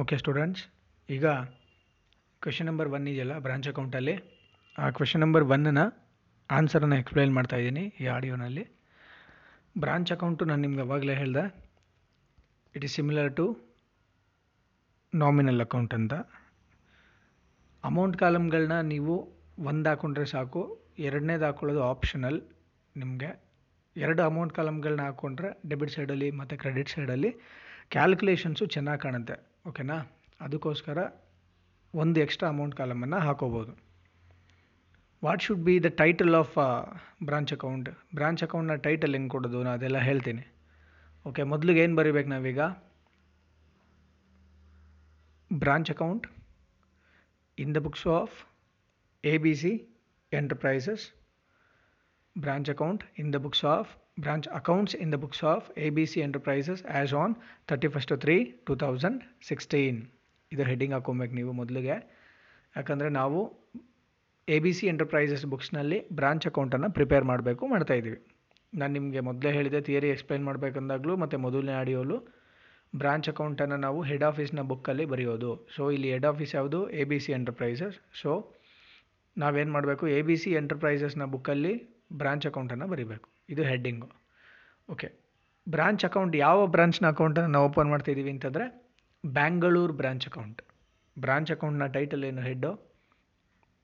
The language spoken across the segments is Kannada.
ಓಕೆ ಸ್ಟೂಡೆಂಟ್ಸ್ ಈಗ ಕ್ವೆಶನ್ ನಂಬರ್ ಒನ್ ಇದೆಯಲ್ಲ ಬ್ರಾಂಚ್ ಅಕೌಂಟಲ್ಲಿ ಆ ಕ್ವೆಶನ್ ನಂಬರ್ ಒನ್ನ ಆನ್ಸರನ್ನು ಎಕ್ಸ್ಪ್ಲೈನ್ ಮಾಡ್ತಾ ಇದ್ದೀನಿ ಈ ಆಡಿಯೋನಲ್ಲಿ ಬ್ರಾಂಚ್ ಅಕೌಂಟು ನಾನು ನಿಮ್ಗೆ ಅವಾಗಲೇ ಹೇಳಿದೆ it is similar to nominal account ಅಂತ. ಅಮೌಂಟ್ ಕಾಲಮ್ಗಳನ್ನ ನೀವು ಒಂದು ಹಾಕೊಂಡ್ರೆ ಸಾಕು, ಎರಡನೇದು ಹಾಕೊಳ್ಳೋದು ಆಪ್ಷನಲ್ ನಿಮಗೆ ಎರಡು ಅಮೌಂಟ್ ಕಾಲಮ್ಗಳನ್ನ ಹಾಕ್ಕೊಂಡ್ರೆ ಡೆಬಿಟ್ ಸೈಡಲ್ಲಿ ಮತ್ತು ಕ್ರೆಡಿಟ್ ಸೈಡಲ್ಲಿ ಕ್ಯಾಲ್ಕುಲೇಷನ್ಸು ಚೆನ್ನಾಗಿ ಕಾಣುತ್ತೆ. ಓಕೆನಾ? ಅದಕ್ಕೋಸ್ಕರ ಒಂದು ಎಕ್ಸ್ಟ್ರಾ ಅಮೌಂಟ್ ಕಾಲಮನ್ನು ಹಾಕೋಬೋದು. What should be the title of branch account branch ಅಕೌಂಟ್ನ ಟೈಟಲ್ ಹೆಂಗೆ ಕೊಡೋದು ನಾನು ಅದೆಲ್ಲ ಹೇಳ್ತೀನಿ. ಓಕೆ ಮೊದಲಿಗೆ ಏನು ಬರೀಬೇಕು ನಾವೀಗ? Branch account in the books of A B C enterprises branch account in the books of branch accounts in the books of ABC Enterprises as on 31st 3 2016 ಇದು ಹೆಡ್ಡಿಂಗ್ ಹಾಕೊಬೇಕು ನೀವು ಮೊದಲಿಗೆ. ಯಾಕಂದರೆ ನಾವು ಎ ಬಿ ಸಿ ಎಂಟರ್ಪ್ರೈಸಸ್ ಬುಕ್ಸ್ನಲ್ಲಿ ಬ್ರಾಂಚ್ ಅಕೌಂಟನ್ನು ಪ್ರಿಪೇರ್ ಮಾಡಬೇಕು ಮಾಡ್ತಾ ಇದ್ದೀವಿ. ನಾನು ನಿಮಗೆ ಮೊದಲೇ ಹೇಳಿದೆ ಥಿಯರಿ ಎಕ್ಸ್ಪ್ಲೈನ್ ಮಾಡಬೇಕಂದಾಗಲೂ ಮತ್ತು ಮೊದಲನೇ ಆಡಿಯೋಲು ಬ್ರಾಂಚ್ ಅಕೌಂಟನ್ನು ನಾವು ಹೆಡ್ ಆಫೀಸ್ನ ಬುಕ್ಕಲ್ಲಿ ಬರೆಯೋದು. ಸೊ ಇಲ್ಲಿ ಹೆಡ್ ಆಫೀಸ್ ಯಾವುದು? A B C enterprises so ನಾವೇನು ಮಾಡಬೇಕು? ಎ ಬಿ ಸಿ ಎಂಟರ್ಪ್ರೈಸಸ್ನ ಬುಕ್ಕಲ್ಲಿ ಬ್ರಾಂಚ್ ಅಕೌಂಟನ್ನು ಬರೀಬೇಕು. ಇದು ಹೆಡ್ಡಿಂಗು. ಓಕೆ. ಬ್ರಾಂಚ್ ಅಕೌಂಟ್ ಯಾವ ಬ್ರಾಂಚ್ನ ಅಕೌಂಟನ್ನು ನಾವು ಓಪನ್ ಮಾಡ್ತಿದ್ದೀವಿ ಅಂತಂದರೆ ಬ್ಯಾಂಗಳೂರು ಬ್ರಾಂಚ್ ಅಕೌಂಟ್. ಬ್ರಾಂಚ್ ಅಕೌಂಟ್ನ ಟೈಟಲ್ ಏನು ಹೆಡ್ಡು?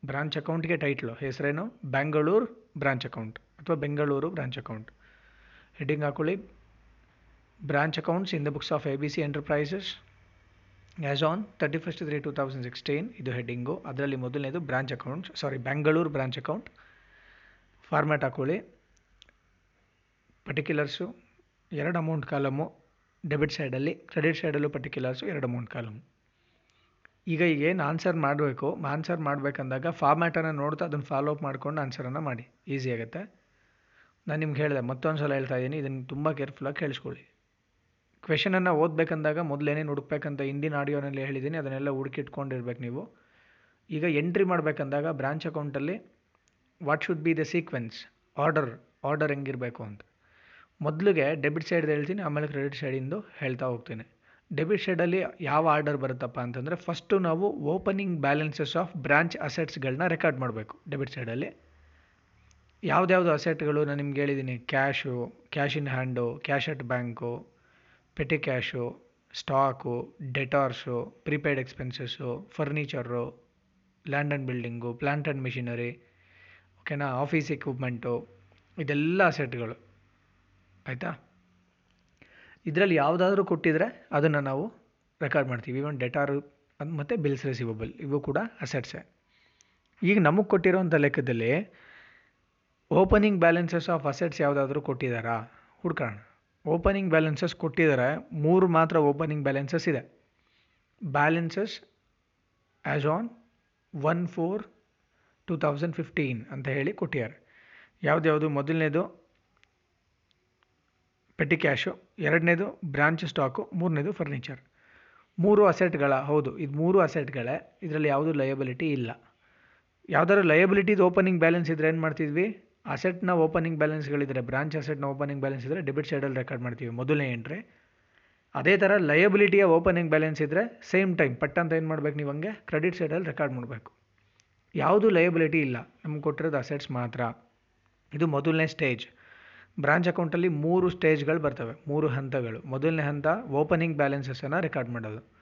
ಬ್ರಾಂಚ್ ಅಕೌಂಟ್ಗೆ ಟೈಟ್ಲು. ಹೆಸರೇನು? ಬ್ಯಾಂಗಳೂರು ಬ್ರಾಂಚ್ ಅಕೌಂಟ್ ಅಥವಾ ಬೆಂಗಳೂರು ಬ್ರಾಂಚ್ ಅಕೌಂಟ್. ಹೆಡ್ಡಿಂಗ್ ಹಾಕೊಳ್ಳಿ. Branch accounts in the books of A B C enterprises. As on thirty first three two thousand sixteen ಇದು ಹೆಡ್ಡಿಂಗು. ಅದರಲ್ಲಿ ಮೊದಲನೇದು branch account, sorry, Bangalore branch account. Format ಹಾಕೊಳ್ಳಿ. ಪರ್ಟಿಕ್ಯುಲರ್ಸು ಎರಡು ಅಮೌಂಟ್ ಕಾಲಮು ಡೆಬಿಟ್ ಸೈಡಲ್ಲಿ ಕ್ರೆಡಿಟ್ ಸೈಡಲ್ಲೂ ಪರ್ಟಿಕ್ಯುಲರ್ಸು ಎರಡು ಅಮೌಂಟ್ ಕಾಲಮು ಈಗ ಈಗ ಏನು ಆನ್ಸರ್ ಮಾಡಬೇಕು ಆನ್ಸರ್ ಮಾಡಬೇಕಂದಾಗ ಫಾರ್ಮ್ಯಾಟನ್ನು ನೋಡ್ತಾ ಅದನ್ನು ಫಾಲೋ ಅಪ್ ಮಾಡ್ಕೊಂಡು ಆನ್ಸರನ್ನು ಮಾಡಿ. ಈಸಿ ಆಗುತ್ತೆ. ನಾನು ನಿಮ್ಗೆ ಹೇಳಿದೆ, ಮತ್ತೊಂದು ಸಲ ಹೇಳ್ತಾ ಇದ್ದೀನಿ ಇದನ್ನು ತುಂಬ ಕೇರ್ಫುಲ್ಲಾಗಿ ಕೇಳಿಸ್ಕೊಳ್ಳಿ. ಕ್ವೆಶನನ್ನು ಓದಬೇಕಂದಾಗ ಮೊದಲೇನೇನು ಹುಡುಕ್ಬೇಕಂತ ಹಿಂದಿನ ಆಡಿಯೋನಲ್ಲಿ ಹೇಳಿದ್ದೀನಿ ಅದನ್ನೆಲ್ಲ ಹುಡುಕಿಟ್ಕೊಂಡಿರ್ಬೇಕು ನೀವು. ಈಗ ಎಂಟ್ರಿ ಮಾಡಬೇಕಂದಾಗ ಬ್ರಾಂಚ್ ಅಕೌಂಟಲ್ಲಿ what should be the sequence order order ಹೆಂಗಿರಬೇಕು ಅಂತ. ಮೊದಲಿಗೆ ಡೆಬಿಟ್ ಸೈಡ್ ಹೇಳ್ತೀನಿ, ಆಮೇಲೆ ಕ್ರೆಡಿಟ್ ಸೈಡಿಂದು ಹೇಳ್ತಾ ಹೋಗ್ತೀನಿ. ಡೆಬಿಟ್ ಸೈಡಲ್ಲಿ ಯಾವ ಆರ್ಡರ್ ಬರುತ್ತಪ್ಪ ಅಂತಂದರೆ ಫಸ್ಟು ನಾವು ಓಪನಿಂಗ್ ಬ್ಯಾಲೆನ್ಸಸ್ ಆಫ್ ಬ್ರಾಂಚ್ ಅಸೆಟ್ಸ್ಗಳನ್ನ ರೆಕಾರ್ಡ್ ಮಾಡಬೇಕು ಡೆಬಿಟ್ ಸೈಡಲ್ಲಿ ಯಾವುದ್ಯಾವುದು ಅಸೆಟ್ಗಳು ನಾನು ನಿಮ್ಗೆ ಹೇಳಿದ್ದೀನಿ cash cash in hand cash at bank petty cash stock debtors prepaid expenses furniture land and building plant and machinery ಓಕೆನಾ ಆಫೀಸ್ ಎಕ್ವಿಪ್ಮೆಂಟು ಇದೆಲ್ಲ ಅಸೆಟ್ಗಳು ಆಯಿತಾ? ಇದರಲ್ಲಿ ಯಾವುದಾದ್ರೂ ಕೊಟ್ಟಿದ್ರೆ ಅದನ್ನು ನಾವು ರೆಕಾರ್ಡ್ ಮಾಡ್ತೀವಿ. ಇವನ್ ಡೆಟಾರು ಮತ್ತು ಬಿಲ್ಸ್ ರಿಸೀವಬಲ್ ಇವು ಕೂಡ ಅಸೆಟ್ಸೇ ಈಗ ನಮಗೆ ಕೊಟ್ಟಿರೋಂಥ ಲೆಕ್ಕದಲ್ಲಿ ಓಪನಿಂಗ್ ಬ್ಯಾಲೆನ್ಸಸ್ ಆಫ್ ಅಸೆಟ್ಸ್ ಯಾವುದಾದ್ರೂ ಕೊಟ್ಟಿದ್ದಾರಾ ಹುಡ್ಕೋಣ. ಓಪನಿಂಗ್ ಬ್ಯಾಲೆನ್ಸಸ್ ಕೊಟ್ಟಿದ್ದಾರೆ ಮೂರು ಮಾತ್ರ ಓಪನಿಂಗ್ ಬ್ಯಾಲೆನ್ಸಸ್ ಇದೆ. Balances as on one four two thousand fifteen ಅಂತ ಹೇಳಿ ಕೊಟ್ಟಿದ್ದಾರೆ. ಯಾವುದ್ಯಾವುದು? ಮೊದಲನೇದು ಪೆಟಿ ಕ್ಯಾಶು, ಎರಡನೇದು ಬ್ರಾಂಚ್ ಸ್ಟಾಕು, ಮೂರನೇದು ಫರ್ನಿಚರ್. ಮೂರು ಅಸೆಟ್ಗಳ, ಹೌದು, ಇದು ಮೂರು ಅಸೆಟ್ಗಳೇ, ಇದರಲ್ಲಿ ಯಾವುದೂ ಲಯಬಿಲಿಟಿ ಇಲ್ಲ. ಯಾವ್ದಾದ್ರು ಲಯಬಿಲಿಟಿದು ಓಪನಿಂಗ್ ಬ್ಯಾಲೆನ್ಸ್ ಇದ್ದರೆ ಏನು ಮಾಡ್ತಿದ್ವಿ? ಅಸೆಟ್ನ ಓಪನಿಂಗ್ ಬ್ಯಾಲೆನ್ಸ್ಗಳಿದ್ರೆ, ಬ್ರಾಂಚ್ ಅಸೆಟ್ನ ಓಪನಿಂಗ್ ಬ್ಯಾಲೆನ್ಸ್ ಇದ್ದರೆ ಡೆಬಿಟ್ ಸೈಡಲ್ಲಿ ರೆಕಾರ್ಡ್ ಮಾಡ್ತೀವಿ, ಮೊದಲನೇ ಎಂಟ್ರಿ. ಅದೇ ಥರ ಲಯಬಿಲಿಟಿಯ ಓಪನಿಂಗ್ ಬ್ಯಾಲೆನ್ಸ್ ಇದ್ದರೆ ಸೇಮ್ ಟೈಮ್, ಪಟ್ ಅಂತ ಏನು ಮಾಡ್ಬೇಕು ನೀವು ಹಂಗೆ? ಕ್ರೆಡಿಟ್ ಸೈಡಲ್ಲಿ ರೆಕಾರ್ಡ್ ಮಾಡಬೇಕು. ಯಾವುದು ಲಯಬಿಲಿಟಿ ಇಲ್ಲ, ನಮ್ಗೆ ಕೊಟ್ಟಿರೋದು ಅಸೆಟ್ಸ್ ಮಾತ್ರ. ಇದು ಮೊದಲನೇ ಸ್ಟೇಜ್. ಬ್ರಾಂಚ್ ಅಕೌಂಟಲ್ಲಿ ಮೂರು ಸ್ಟೇಜ್ಗಳು ಬರ್ತವೆ, ಮೂರು ಹಂತಗಳು. ಮೊದಲನೇ ಹಂತ ಓಪನಿಂಗ್ ಬ್ಯಾಲೆನ್ಸಸನ್ನು ರೆಕಾರ್ಡ್ ಮಾಡೋದು.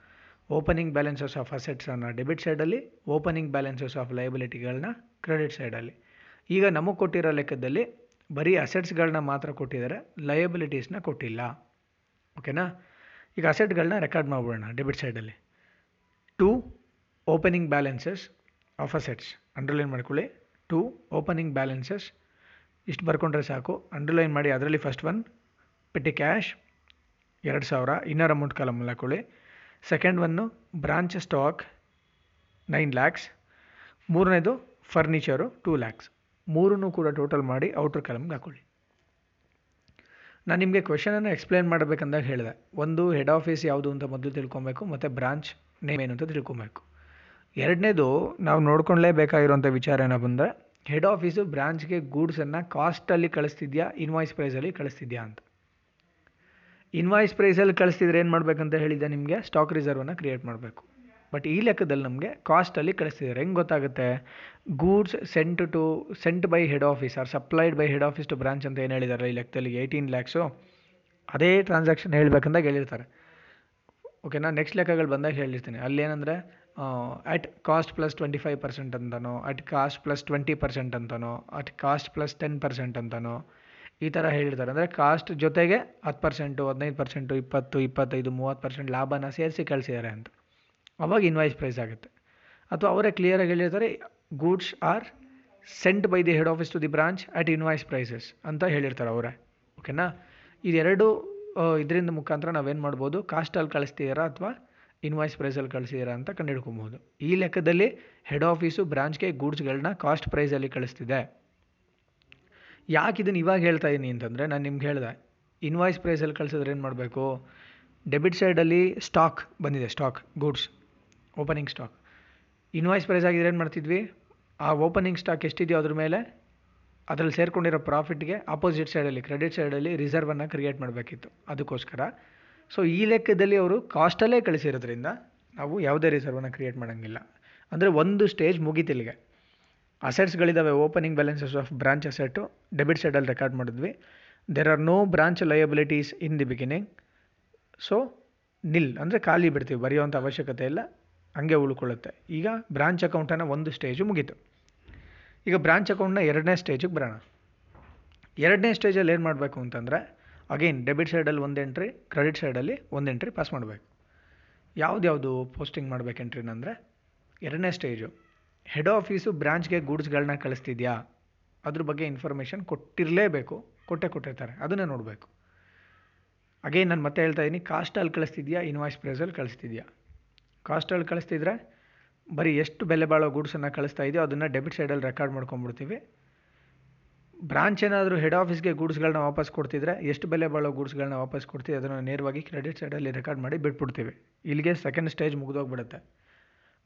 ಓಪನಿಂಗ್ ಬ್ಯಾಲೆನ್ಸಸ್ ಆಫ್ ಅಸೆಟ್ಸನ್ನು ಡೆಬಿಟ್ ಸೈಡಲ್ಲಿ, ಓಪನಿಂಗ್ ಬ್ಯಾಲೆನ್ಸಸ್ ಆಫ್ ಲಯಬಿಲಿಟಿಗಳನ್ನ ಕ್ರೆಡಿಟ್ ಸೈಡಲ್ಲಿ. ಈಗ ನಮಗೆ ಕೊಟ್ಟಿರೋ ಲೆಕ್ಕದಲ್ಲಿ ಬರೀ ಅಸೆಟ್ಸ್ಗಳನ್ನ ಮಾತ್ರ ಕೊಟ್ಟಿದ್ದಾರೆ, ಲಯಬಿಲಿಟೀಸ್ನ ಕೊಟ್ಟಿಲ್ಲ. ಓಕೆನಾ? ಈಗ ಅಸೆಟ್ಗಳನ್ನ ರೆಕಾರ್ಡ್ ಮಾಡಿಬಿಡೋಣ ಡೆಬಿಟ್ ಸೈಡಲ್ಲಿ. To, opening balances of assets. Underline ಮಾಡ್ಕೊಳ್ಳಿ. ಟು, ಓಪನಿಂಗ್ ಬ್ಯಾಲೆನ್ಸಸ್ ಇಷ್ಟು ಬರ್ಕೊಂಡ್ರೆ ಸಾಕು. ಅಂಡರ್ಲೈನ್ ಮಾಡಿ ಅದರಲ್ಲಿ ಫಸ್ಟ್ ಒನ್ ಪೆಟ್ಟಿ ಕ್ಯಾಶ್ ಎರಡು ಸಾವಿರ, ಇನ್ನರ್ ಅಮೌಂಟ್ ಕಾಲಮಲ್ಲಿ ಹಾಕೊಳ್ಳಿ second one branch stock nine lakhs ಮೂರನೇದು ಫರ್ನಿಚರು ಟೂ ಲ್ಯಾಕ್ಸ್ ಮೂರನ್ನು ಕೂಡ ಟೋಟಲ್ ಮಾಡಿ ಔಟರ್ ಕಾಲಮ್ಗೆ ಹಾಕೊಳ್ಳಿ. ನಾನು ನಿಮಗೆ ಕ್ವೆಶನನ್ನು ಎಕ್ಸ್ಪ್ಲೇನ್ ಮಾಡಬೇಕಂದಾಗ ಹೇಳಿದೆ. ಒಂದು ಹೆಡ್ ಆಫೀಸ್ ಯಾವುದು ಅಂತ ಮೊದಲು ತಿಳ್ಕೊಬೇಕು, ಮತ್ತು ಬ್ರಾಂಚ್ ನೇಮ್ ಏನು ಅಂತ ತಿಳ್ಕೊಬೇಕು. ಎರಡನೇದು, ನಾವು ನೋಡ್ಕೊಳ್ಳೇಬೇಕಾಗಿರುವಂಥ ವಿಚಾರ ಏನೋ ಬಂದರೆ ಹೆಡ್ ಆಫೀಸು ಬ್ರಾಂಚ್ಗೆ ಗೂಡ್ಸನ್ನು ಕಾಸ್ಟಲ್ಲಿ ಕಳಿಸ್ತಿದ್ಯಾ ಇನ್ವಾಯ್ಸ್ ಪ್ರೈಸಲ್ಲಿ ಕಳಿಸ್ತಿದ್ಯಾ ಅಂತ. ಇನ್ವಾಯ್ಸ್ ಪ್ರೈಸಲ್ಲಿ ಕಳಿಸ್ತಿದ್ರೆ ಏನು ಮಾಡಬೇಕಂತ ಹೇಳಿದ್ದೆ ನಿಮಗೆ? ಸ್ಟಾಕ್ ರಿಸರ್ವನ್ನು ಕ್ರಿಯೇಟ್ ಮಾಡಬೇಕು. ಬಟ್ ಈ ಲೆಕ್ಕದಲ್ಲಿ ನಮಗೆ ಕಾಸ್ಟಲ್ಲಿ ಕಳಿಸ್ತಿದ್ದಾರೆ. ಹೆಂಗೆ ಗೊತ್ತಾಗುತ್ತೆ? Goods sent to sent by head office or supplied by head office to branch ಅಂತ ಏನು ಹೇಳಿದ್ದಾರೆ ಈ ಲೆಕ್ಕದಲ್ಲಿ? ಏಯ್ಟೀನ್ ಲ್ಯಾಕ್ಸು ಅದೇ ಟ್ರಾನ್ಸಾಕ್ಷನ್ ಹೇಳಬೇಕಂದಾಗ ಹೇಳಿರ್ತಾರೆ. ಓಕೆನಾ ನೆಕ್ಸ್ಟ್ ಲೆಕ್ಕಗಳು ಬಂದಾಗ ಹೇಳಿರ್ತೀನಿ. ಅಲ್ಲೇನಂದರೆ at cost plus twenty five percent ಅಂತನೋ at cost plus twenty percent ಅಂತನೋ at cost plus ten percent ಅಂತನೋ, ಈ ಥರ ಹೇಳಿರ್ತಾರೆ. ಅಂದರೆ ಕಾಸ್ಟ್ ಜೊತೆಗೆ ಹತ್ತು ಪರ್ಸೆಂಟು ಹದಿನೈದು ಪರ್ಸೆಂಟು ಇಪ್ಪತ್ತು, ಇಪ್ಪತ್ತೈದು, ಮೂವತ್ತು ಪರ್ಸೆಂಟ್ ಲಾಭನ ಸೇರಿಸಿ ಕಳಿಸಿದ್ದಾರೆ ಅಂತ. ಅವಾಗ ಇನ್ವಾಯ್ಸ್ ಪ್ರೈಸ್ ಆಗುತ್ತೆ. ಅಥವಾ ಅವರೇ ಕ್ಲಿಯರಾಗಿ ಹೇಳಿರ್ತಾರೆ goods are sent by the head office to the branch at invoice prices ಅಂತ ಹೇಳಿರ್ತಾರೆ ಅವರೇ. ಓಕೆನಾ ಇದೆರಡು ಇದರಿಂದ ಮುಖಾಂತರ ನಾವೇನು ಮಾಡ್ಬೋದು? ಕಾಸ್ಟಲ್ಲಿ ಕಳಿಸ್ತಿದ್ದೀರಾ ಅಥವಾ ಇನ್ವಾಯ್ಸ್ ಪ್ರೈಸಲ್ಲಿ ಕಳಿಸಿದ್ದೀರಾ ಅಂತ ಕಂಡುಹಿಡ್ಕೊಬೋದು ಈ ಲೆಕ್ಕದಲ್ಲಿ ಹೆಡ್ ಆಫೀಸು ಬ್ರಾಂಚ್ಗೆ ಗೂಡ್ಸ್ಗಳನ್ನ ಕಾಸ್ಟ್ ಪ್ರೈಸಲ್ಲಿ ಕಳಿಸ್ತಿದೆ. ಯಾಕೆ ಇದನ್ನು ಇವಾಗ ಹೇಳ್ತಾ ಇದ್ದೀನಿ ಅಂತಂದರೆ ನಾನು ನಿಮ್ಗೆ ಹೇಳಿದೆ ಇನ್ವಾಯ್ಸ್ ಪ್ರೈಸಲ್ಲಿ ಕಳಿಸಿದ್ರೆ ಏನು ಮಾಡಬೇಕು? ಡೆಬಿಟ್ ಸೈಡಲ್ಲಿ ಸ್ಟಾಕ್ ಬಂದಿದೆ stock goods opening stock invoice price ಆಗಿದ್ರೆ ಏನು ಮಾಡ್ತಿದ್ವಿ? ಆ ಓಪನಿಂಗ್ ಸ್ಟಾಕ್ ಎಷ್ಟಿದೆಯೋ ಅದ್ರ ಮೇಲೆ ಅದರಲ್ಲಿ ಸೇರಿಕೊಂಡಿರೋ ಪ್ರಾಫಿಟ್ಗೆ ಆಪೋಸಿಟ್ ಸೈಡಲ್ಲಿ ಕ್ರೆಡಿಟ್ ಸೈಡಲ್ಲಿ ರಿಸರ್ವನ್ನು ಕ್ರಿಯೇಟ್ ಮಾಡಬೇಕಿತ್ತು. ಅದಕ್ಕೋಸ್ಕರ ಸೊ ಈ ಲೆಕ್ಕದಲ್ಲಿ ಅವರು ಕಾಸ್ಟಲ್ಲೇ ಕಳಿಸಿರೋದ್ರಿಂದ ನಾವು ಯಾವುದೇ ರಿಸರ್ವನ್ನು ಕ್ರಿಯೇಟ್ ಮಾಡೋಂಗಿಲ್ಲ. ಅಂದರೆ ಒಂದು ಸ್ಟೇಜ್ ಮುಗೀತಿಲ್ಲಿಗೆ. ಅಸೆಟ್ಸ್ಗಳಿದ್ದಾವೆ opening balances of branch asset debit ಸೈಡಲ್ಲಿ ರೆಕಾರ್ಡ್ ಮಾಡಿದ್ವಿ. There are no branch liabilities in the beginning so nil, ಅಂದರೆ ಖಾಲಿ ಬಿಡ್ತೀವಿ, ಬರೆಯುವಂಥ ಅವಶ್ಯಕತೆ ಇಲ್ಲ, ಹಂಗೆ ಉಳ್ಕೊಳ್ಳುತ್ತೆ. ಈಗ ಬ್ರಾಂಚ್ ಅಕೌಂಟನ್ನು ಒಂದು ಸ್ಟೇಜು ಮುಗೀತು. ಈಗ ಬ್ರಾಂಚ್ ಅಕೌಂಟ್ನ ಎರಡನೇ ಸ್ಟೇಜಿಗೆ ಬರೋಣ. ಎರಡನೇ ಸ್ಟೇಜಲ್ಲಿ ಏನು ಮಾಡಬೇಕು ಅಂತಂದರೆ ಅಗೈನ್ ಡೆಬಿಟ್ ಸೈಡಲ್ಲಿ ಒಂದು ಎಂಟ್ರಿ ಕ್ರೆಡಿಟ್ ಸೈಡಲ್ಲಿ ಒಂದು ಎಂಟ್ರಿ ಪಾಸ್ ಮಾಡಬೇಕು. ಯಾವುದ್ಯಾವುದು ಪೋಸ್ಟಿಂಗ್ ಮಾಡಬೇಕು ಎಂಟ್ರಿನಂದರೆ ಎರಡನೇ ಸ್ಟೇಜು ಹೆಡ್ ಆಫೀಸು ಬ್ರಾಂಚ್ಗೆ ಗೂಡ್ಸ್ಗಳನ್ನ ಕಳಿಸ್ತಿದ್ಯಾ? ಅದ್ರ ಬಗ್ಗೆ ಇನ್ಫಾರ್ಮೇಷನ್ ಕೊಟ್ಟಿರಲೇಬೇಕು. ಕೊಟ್ಟೆ ಕೊಟ್ಟಿರ್ತಾರೆ. ಅದನ್ನೇ ನೋಡಬೇಕು. ಅಗೇನ್ ನಾನು ಮತ್ತೆ ಹೇಳ್ತಾ ಇದ್ದೀನಿ ಕಾಸ್ಟಲ್ಲಿ ಕಳಿಸ್ತಿದ್ಯಾ? ಇನ್ವಾಯ್ಸ್ ಪ್ರೈಸಲ್ಲಿ ಕಳಿಸ್ತಿದ್ಯಾ? ಕಾಸ್ಟಲ್ಲಿ ಕಳಿಸ್ತಿದ್ರೆ ಬರೀ ಎಷ್ಟು ಬೆಲೆ ಬಾಳೋ ಗೂಡ್ಸನ್ನು ಕಳಿಸ್ತಾ ಇದೆಯೋ ಅದನ್ನು ಡೆಬಿಟ್ ಸೈಡಲ್ಲಿ ರೆಕಾರ್ಡ್ ಮಾಡ್ಕೊಂಡ್ಬಿಡ್ತೀವಿ. ಬ್ರಾಂಚ್ ಏನಾದರೂ ಹೆಡ್ ಆಫೀಸ್ಗೆ ಗೂಡ್ಸ್ಗಳನ್ನ ವಾಪಸ್ ಕೊಡ್ತಿದ್ರೆ, ಎಷ್ಟು ಬೆಲೆ ಬಾಳೋ ಗೂಡ್ಸ್ಗಳನ್ನ ವಾಪಸ್ ಕೊಡ್ತೀವಿ, ಅದನ್ನು ನೇರವಾಗಿ ಕ್ರೆಡಿಟ್ ಸೈಡಲ್ಲಿ ರೆಕಾರ್ಡ್ ಮಾಡಿ ಬಿಟ್ಬಿಡ್ತೀವಿ. ಇಲ್ಲಿಗೆ ಸೆಕೆಂಡ್ ಸ್ಟೇಜ್ ಮುಗಿದೋಗ್ಬಿಡುತ್ತೆ.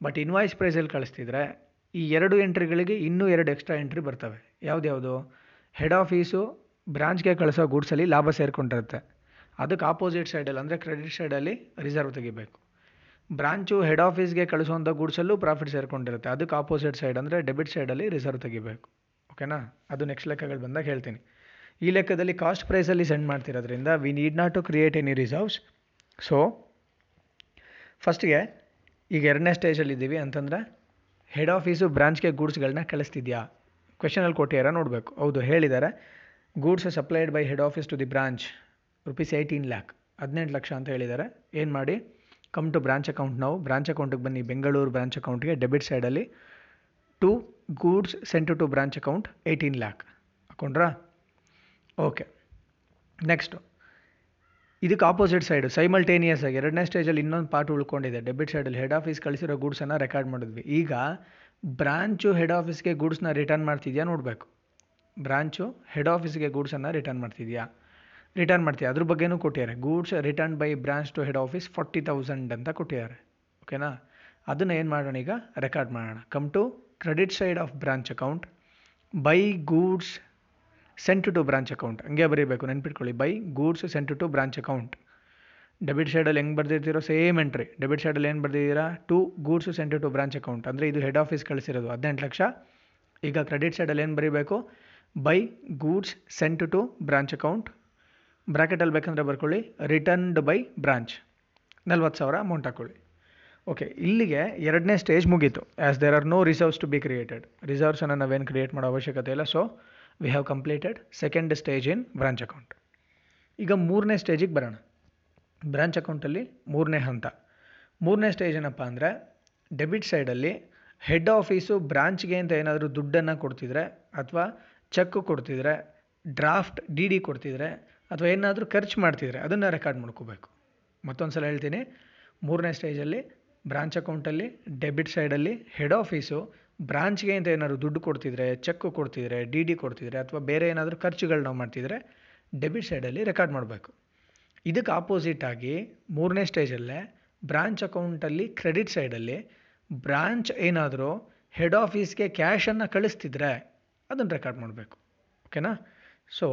ಬಟ್ ಇನ್ವಾಯ್ಸ್ ಪ್ರೈಸಲ್ಲಿ ಕಳಿಸ್ತಿದ್ರೆ, ಈ ಎರಡು ಎಂಟ್ರಿಗಳಿಗೆ ಇನ್ನೂ ಎರಡು ಎಕ್ಸ್ಟ್ರಾ ಎಂಟ್ರಿ ಬರ್ತವೆ. ಯಾವುದ್ಯಾವುದು ಹೆಡ್ ಆಫೀಸು ಬ್ರಾಂಚ್ಗೆ ಕಳಿಸೋ ಗೂಡ್ಸಲ್ಲಿ ಲಾಭ ಸೇರಿಕೊಂಡಿರುತ್ತೆ. ಅದಕ್ಕೆ ಆಪೋಸಿಟ್ ಸೈಡಲ್ಲಿ ಅಂದರೆ ಕ್ರೆಡಿಟ್ ಸೈಡಲ್ಲಿ ರಿಸರ್ವ್ ತೆಗಿಬೇಕು. ಬ್ರಾಂಚು ಹೆಡ್ ಆಫೀಸ್ಗೆ ಕಳಿಸುವಂಥ ಗೂಡ್ಸಲ್ಲೂ ಪ್ರಾಫಿಟ್ ಸೇರಿಕೊಂಡಿರುತ್ತೆ. ಅದಕ್ಕೆ ಆಪೋಸಿಟ್ ಸೈಡ್ ಅಂದರೆ ಡೆಬಿಟ್ ಸೈಡಲ್ಲಿ ರಿಸರ್ವ್ ತೆಗಿಬೇಕು. ಓಕೆನಾ? ಅದು ನೆಕ್ಸ್ಟ್ ಲೆಕ್ಕಗಳು ಬಂದಾಗ ಹೇಳ್ತೀನಿ. ಈ ಲೆಕ್ಕದಲ್ಲಿ ಕಾಸ್ಟ್ ಪ್ರೈಸಲ್ಲಿ send ಮಾಡ್ತಿರೋದ್ರಿಂದ we need not to create any reserves so ಫಸ್ಟ್ಗೆ ಈಗ ಎರಡನೇ ಸ್ಟೇಜಲ್ಲಿ ಇದ್ದೀವಿ ಅಂತಂದರೆ ಹೆಡ್ ಆಫೀಸು ಬ್ರಾಂಚ್ಗೆ ಗೂಡ್ಸ್ಗಳನ್ನ ಕಳಿಸ್ತಿದ್ಯಾ? ಕ್ವೆಶನಲ್ಲಿ ಕೊಟ್ಟಿಯಾರ ನೋಡಬೇಕು. ಹೌದು ಹೇಳಿದ್ದಾರೆ goods supplied by head office to the branch rupees eighteen lakh ಹದಿನೆಂಟು ಲಕ್ಷ ಅಂತ ಹೇಳಿದ್ದಾರೆ ಏನು ಮಾಡಿ? ಕಮ್ ಟು ಬ್ರಾಂಚ್ ಅಕೌಂಟ್ ನಾವು ಬ್ರಾಂಚ್ ಅಕೌಂಟಿಗೆ ಬನ್ನಿ. ಬೆಂಗಳೂರು ಬ್ರಾಂಚ್ ಅಕೌಂಟ್ಗೆ ಡೆಬಿಟ್ ಸೈಡಲ್ಲಿ to goods sent to branch account eighteen lakh. ಹಾಕೊಂಡ್ರಾ okay. Next. ಇದಕ್ಕೆ ಆಪೋಸಿಟ್ ಸೈಡು ಸೈಮಲ್ಟೇನಿಯಸ್ ಆಗಿ ಎರಡನೇ ಸ್ಟೇಜಲ್ಲಿ ಇನ್ನೊಂದು ಪಾರ್ಟ್ ಉಳ್ಕೊಂಡಿದೆ. ಡೆಬಿಟ್ ಸೈಡಲ್ಲಿ ಹೆಡ್ ಆಫೀಸ್ ಕಳಿಸಿರೋ ಗೂಡ್ಸನ್ನು ರೆಕಾರ್ಡ್ ಮಾಡಿದ್ವಿ. ಈಗ ಬ್ರಾಂಚು ಹೆಡ್ ಆಫೀಸ್ಗೆ ಗೂಡ್ಸ್ನ ರಿಟರ್ನ್ ಮಾಡ್ತಿದ್ಯಾ ನೋಡಬೇಕು. ಬ್ರಾಂಚು ಹೆಡ್ ಆಫೀಸ್ಗೆ ಗೂಡ್ಸನ್ನು ರಿಟರ್ನ್ ಮಾಡ್ತಿದ್ಯಾ? ರಿಟರ್ನ್ ಮಾಡ್ತೀಯ? ಅದ್ರ ಬಗ್ಗೆನೂ ಕೊಟ್ಟಿದ್ದಾರೆ. Goods return by branch to head office forty thousand ಅಂತ ಕೊಟ್ಟಿದ್ದಾರೆ. ಓಕೆನಾ ಅದನ್ನು ಏನು ಮಾಡೋಣ ಈಗ? ರೆಕಾರ್ಡ್ ಮಾಡೋಣ. Come to credit side of branch account by goods sent to branch account ಹಂಗೆ ಬರೀಬೇಕು, ನೆನ್ಪಿಟ್ಕೊಳ್ಳಿ. By goods sent to branch account debit ಸೈಡಲ್ಲಿ ಹೆಂಗೆ ಬರ್ದಿರ್ತೀರೋ ಸೇಮ್ ಎಂಟ್ರಿ ಡೆಬಿಟ್ ಸೈಡಲ್ಲಿ ಏನು ಬರ್ದಿದ್ದೀರಾ? To goods sent to branch account ಅಂದರೆ ಇದು ಹೆಡ್ ಆಫೀಸ್ ಕಳಿಸಿರೋದು. ಹದಿನೆಂಟು ಲಕ್ಷ. ಈಗ ಕ್ರೆಡಿಟ್ ಸೈಡಲ್ಲಿ ಏನು ಬರೀಬೇಕು? By goods sent to branch account ಬ್ರ್ಯಾಕೆಟಲ್ಲಿ ಬೇಕಂದರೆ ಬರ್ಕೊಳ್ಳಿ. ರಿಟರ್ನ್ಡ್ ಬೈ ಬ್ರಾಂಚ್ ನಲ್ವತ್ತು ಸಾವಿರ ಅಮೌಂಟ್ ಹಾಕ್ಕೊಳ್ಳಿ ಓಕೆ ಇಲ್ಲಿಗೆ ಎರಡನೇ ಸ್ಟೇಜ್ ಮುಗೀತು. As there are no reserves to be created ರಿಸರ್ವ್ಸನ್ನು ನಾವೇನು ಕ್ರಿಯೇಟ್ ಮಾಡೋ ಅವಶ್ಯಕತೆ ಇಲ್ಲ. So we have completed second stage in branch account ಈಗ ಮೂರನೇ ಸ್ಟೇಜಿಗೆ ಬರೋಣ. ಬ್ರಾಂಚ್ ಅಕೌಂಟಲ್ಲಿ ಮೂರನೇ ಹಂತ. ಮೂರನೇ ಸ್ಟೇಜ್ ಏನಪ್ಪ ಅಂದರೆ ಡೆಬಿಟ್ ಸೈಡಲ್ಲಿ ಹೆಡ್ ಆಫೀಸು ಬ್ರಾಂಚ್ಗೆ ಅಂತ ಏನಾದರೂ ದುಡ್ಡನ್ನು ಕೊಡ್ತಿದ್ರೆ, ಅಥವಾ ಚೆಕ್ ಕೊಡ್ತಿದ್ರೆ ಡ್ರಾಫ್ಟ್ ಡಿ ಡಿ ಕೊಡ್ತಿದ್ರೆ, ಅಥವಾ ಏನಾದರೂ ಖರ್ಚು ಮಾಡ್ತಿದ್ರೆ, ಅದನ್ನು ರೆಕಾರ್ಡ್ ಮಾಡ್ಕೋಬೇಕು. ಮತ್ತೊಂದು ಸಲ ಹೇಳ್ತೀನಿ. ಮೂರನೇ ಸ್ಟೇಜಲ್ಲಿ ಬ್ರಾಂಚ್ ಅಕೌಂಟಲ್ಲಿ ಡೆಬಿಟ್ ಸೈಡಲ್ಲಿ ಹೆಡ್ ಆಫೀಸು ಬ್ರಾಂಚ್ಗೆ ಅಂತ ಏನಾದ್ರು ದುಡ್ಡು ಕೊಡ್ತಿದ್ರೆ ಚೆಕ್ ಕೊಡ್ತಿದ್ರೆ ಡಿ ಡಿ ಕೊಡ್ತಿದ್ರೆ, ಅಥವಾ ಬೇರೆ ಏನಾದರೂ ನಾವು ಮಾಡ್ತಿದ್ರೆ ಡೆಬಿಟ್ ಸೈಡಲ್ಲಿ ರೆಕಾರ್ಡ್ ಮಾಡಬೇಕು. ಇದಕ್ಕೆ ಆಪೋಸಿಟ್ ಆಗಿ ಮೂರನೇ ಸ್ಟೇಜಲ್ಲೇ ಬ್ರಾಂಚ್ ಅಕೌಂಟಲ್ಲಿ ಕ್ರೆಡಿಟ್ ಸೈಡಲ್ಲಿ ಬ್ರಾಂಚ್ ಏನಾದರೂ ಹೆಡ್ ಆಫೀಸ್ಗೆ ಕ್ಯಾಶನ್ನು ಕಳಿಸ್ತಿದ್ರೆ, ಅದನ್ನು ರೆಕಾರ್ಡ್ ಮಾಡಬೇಕು. ಓಕೆನಾ ಸೊ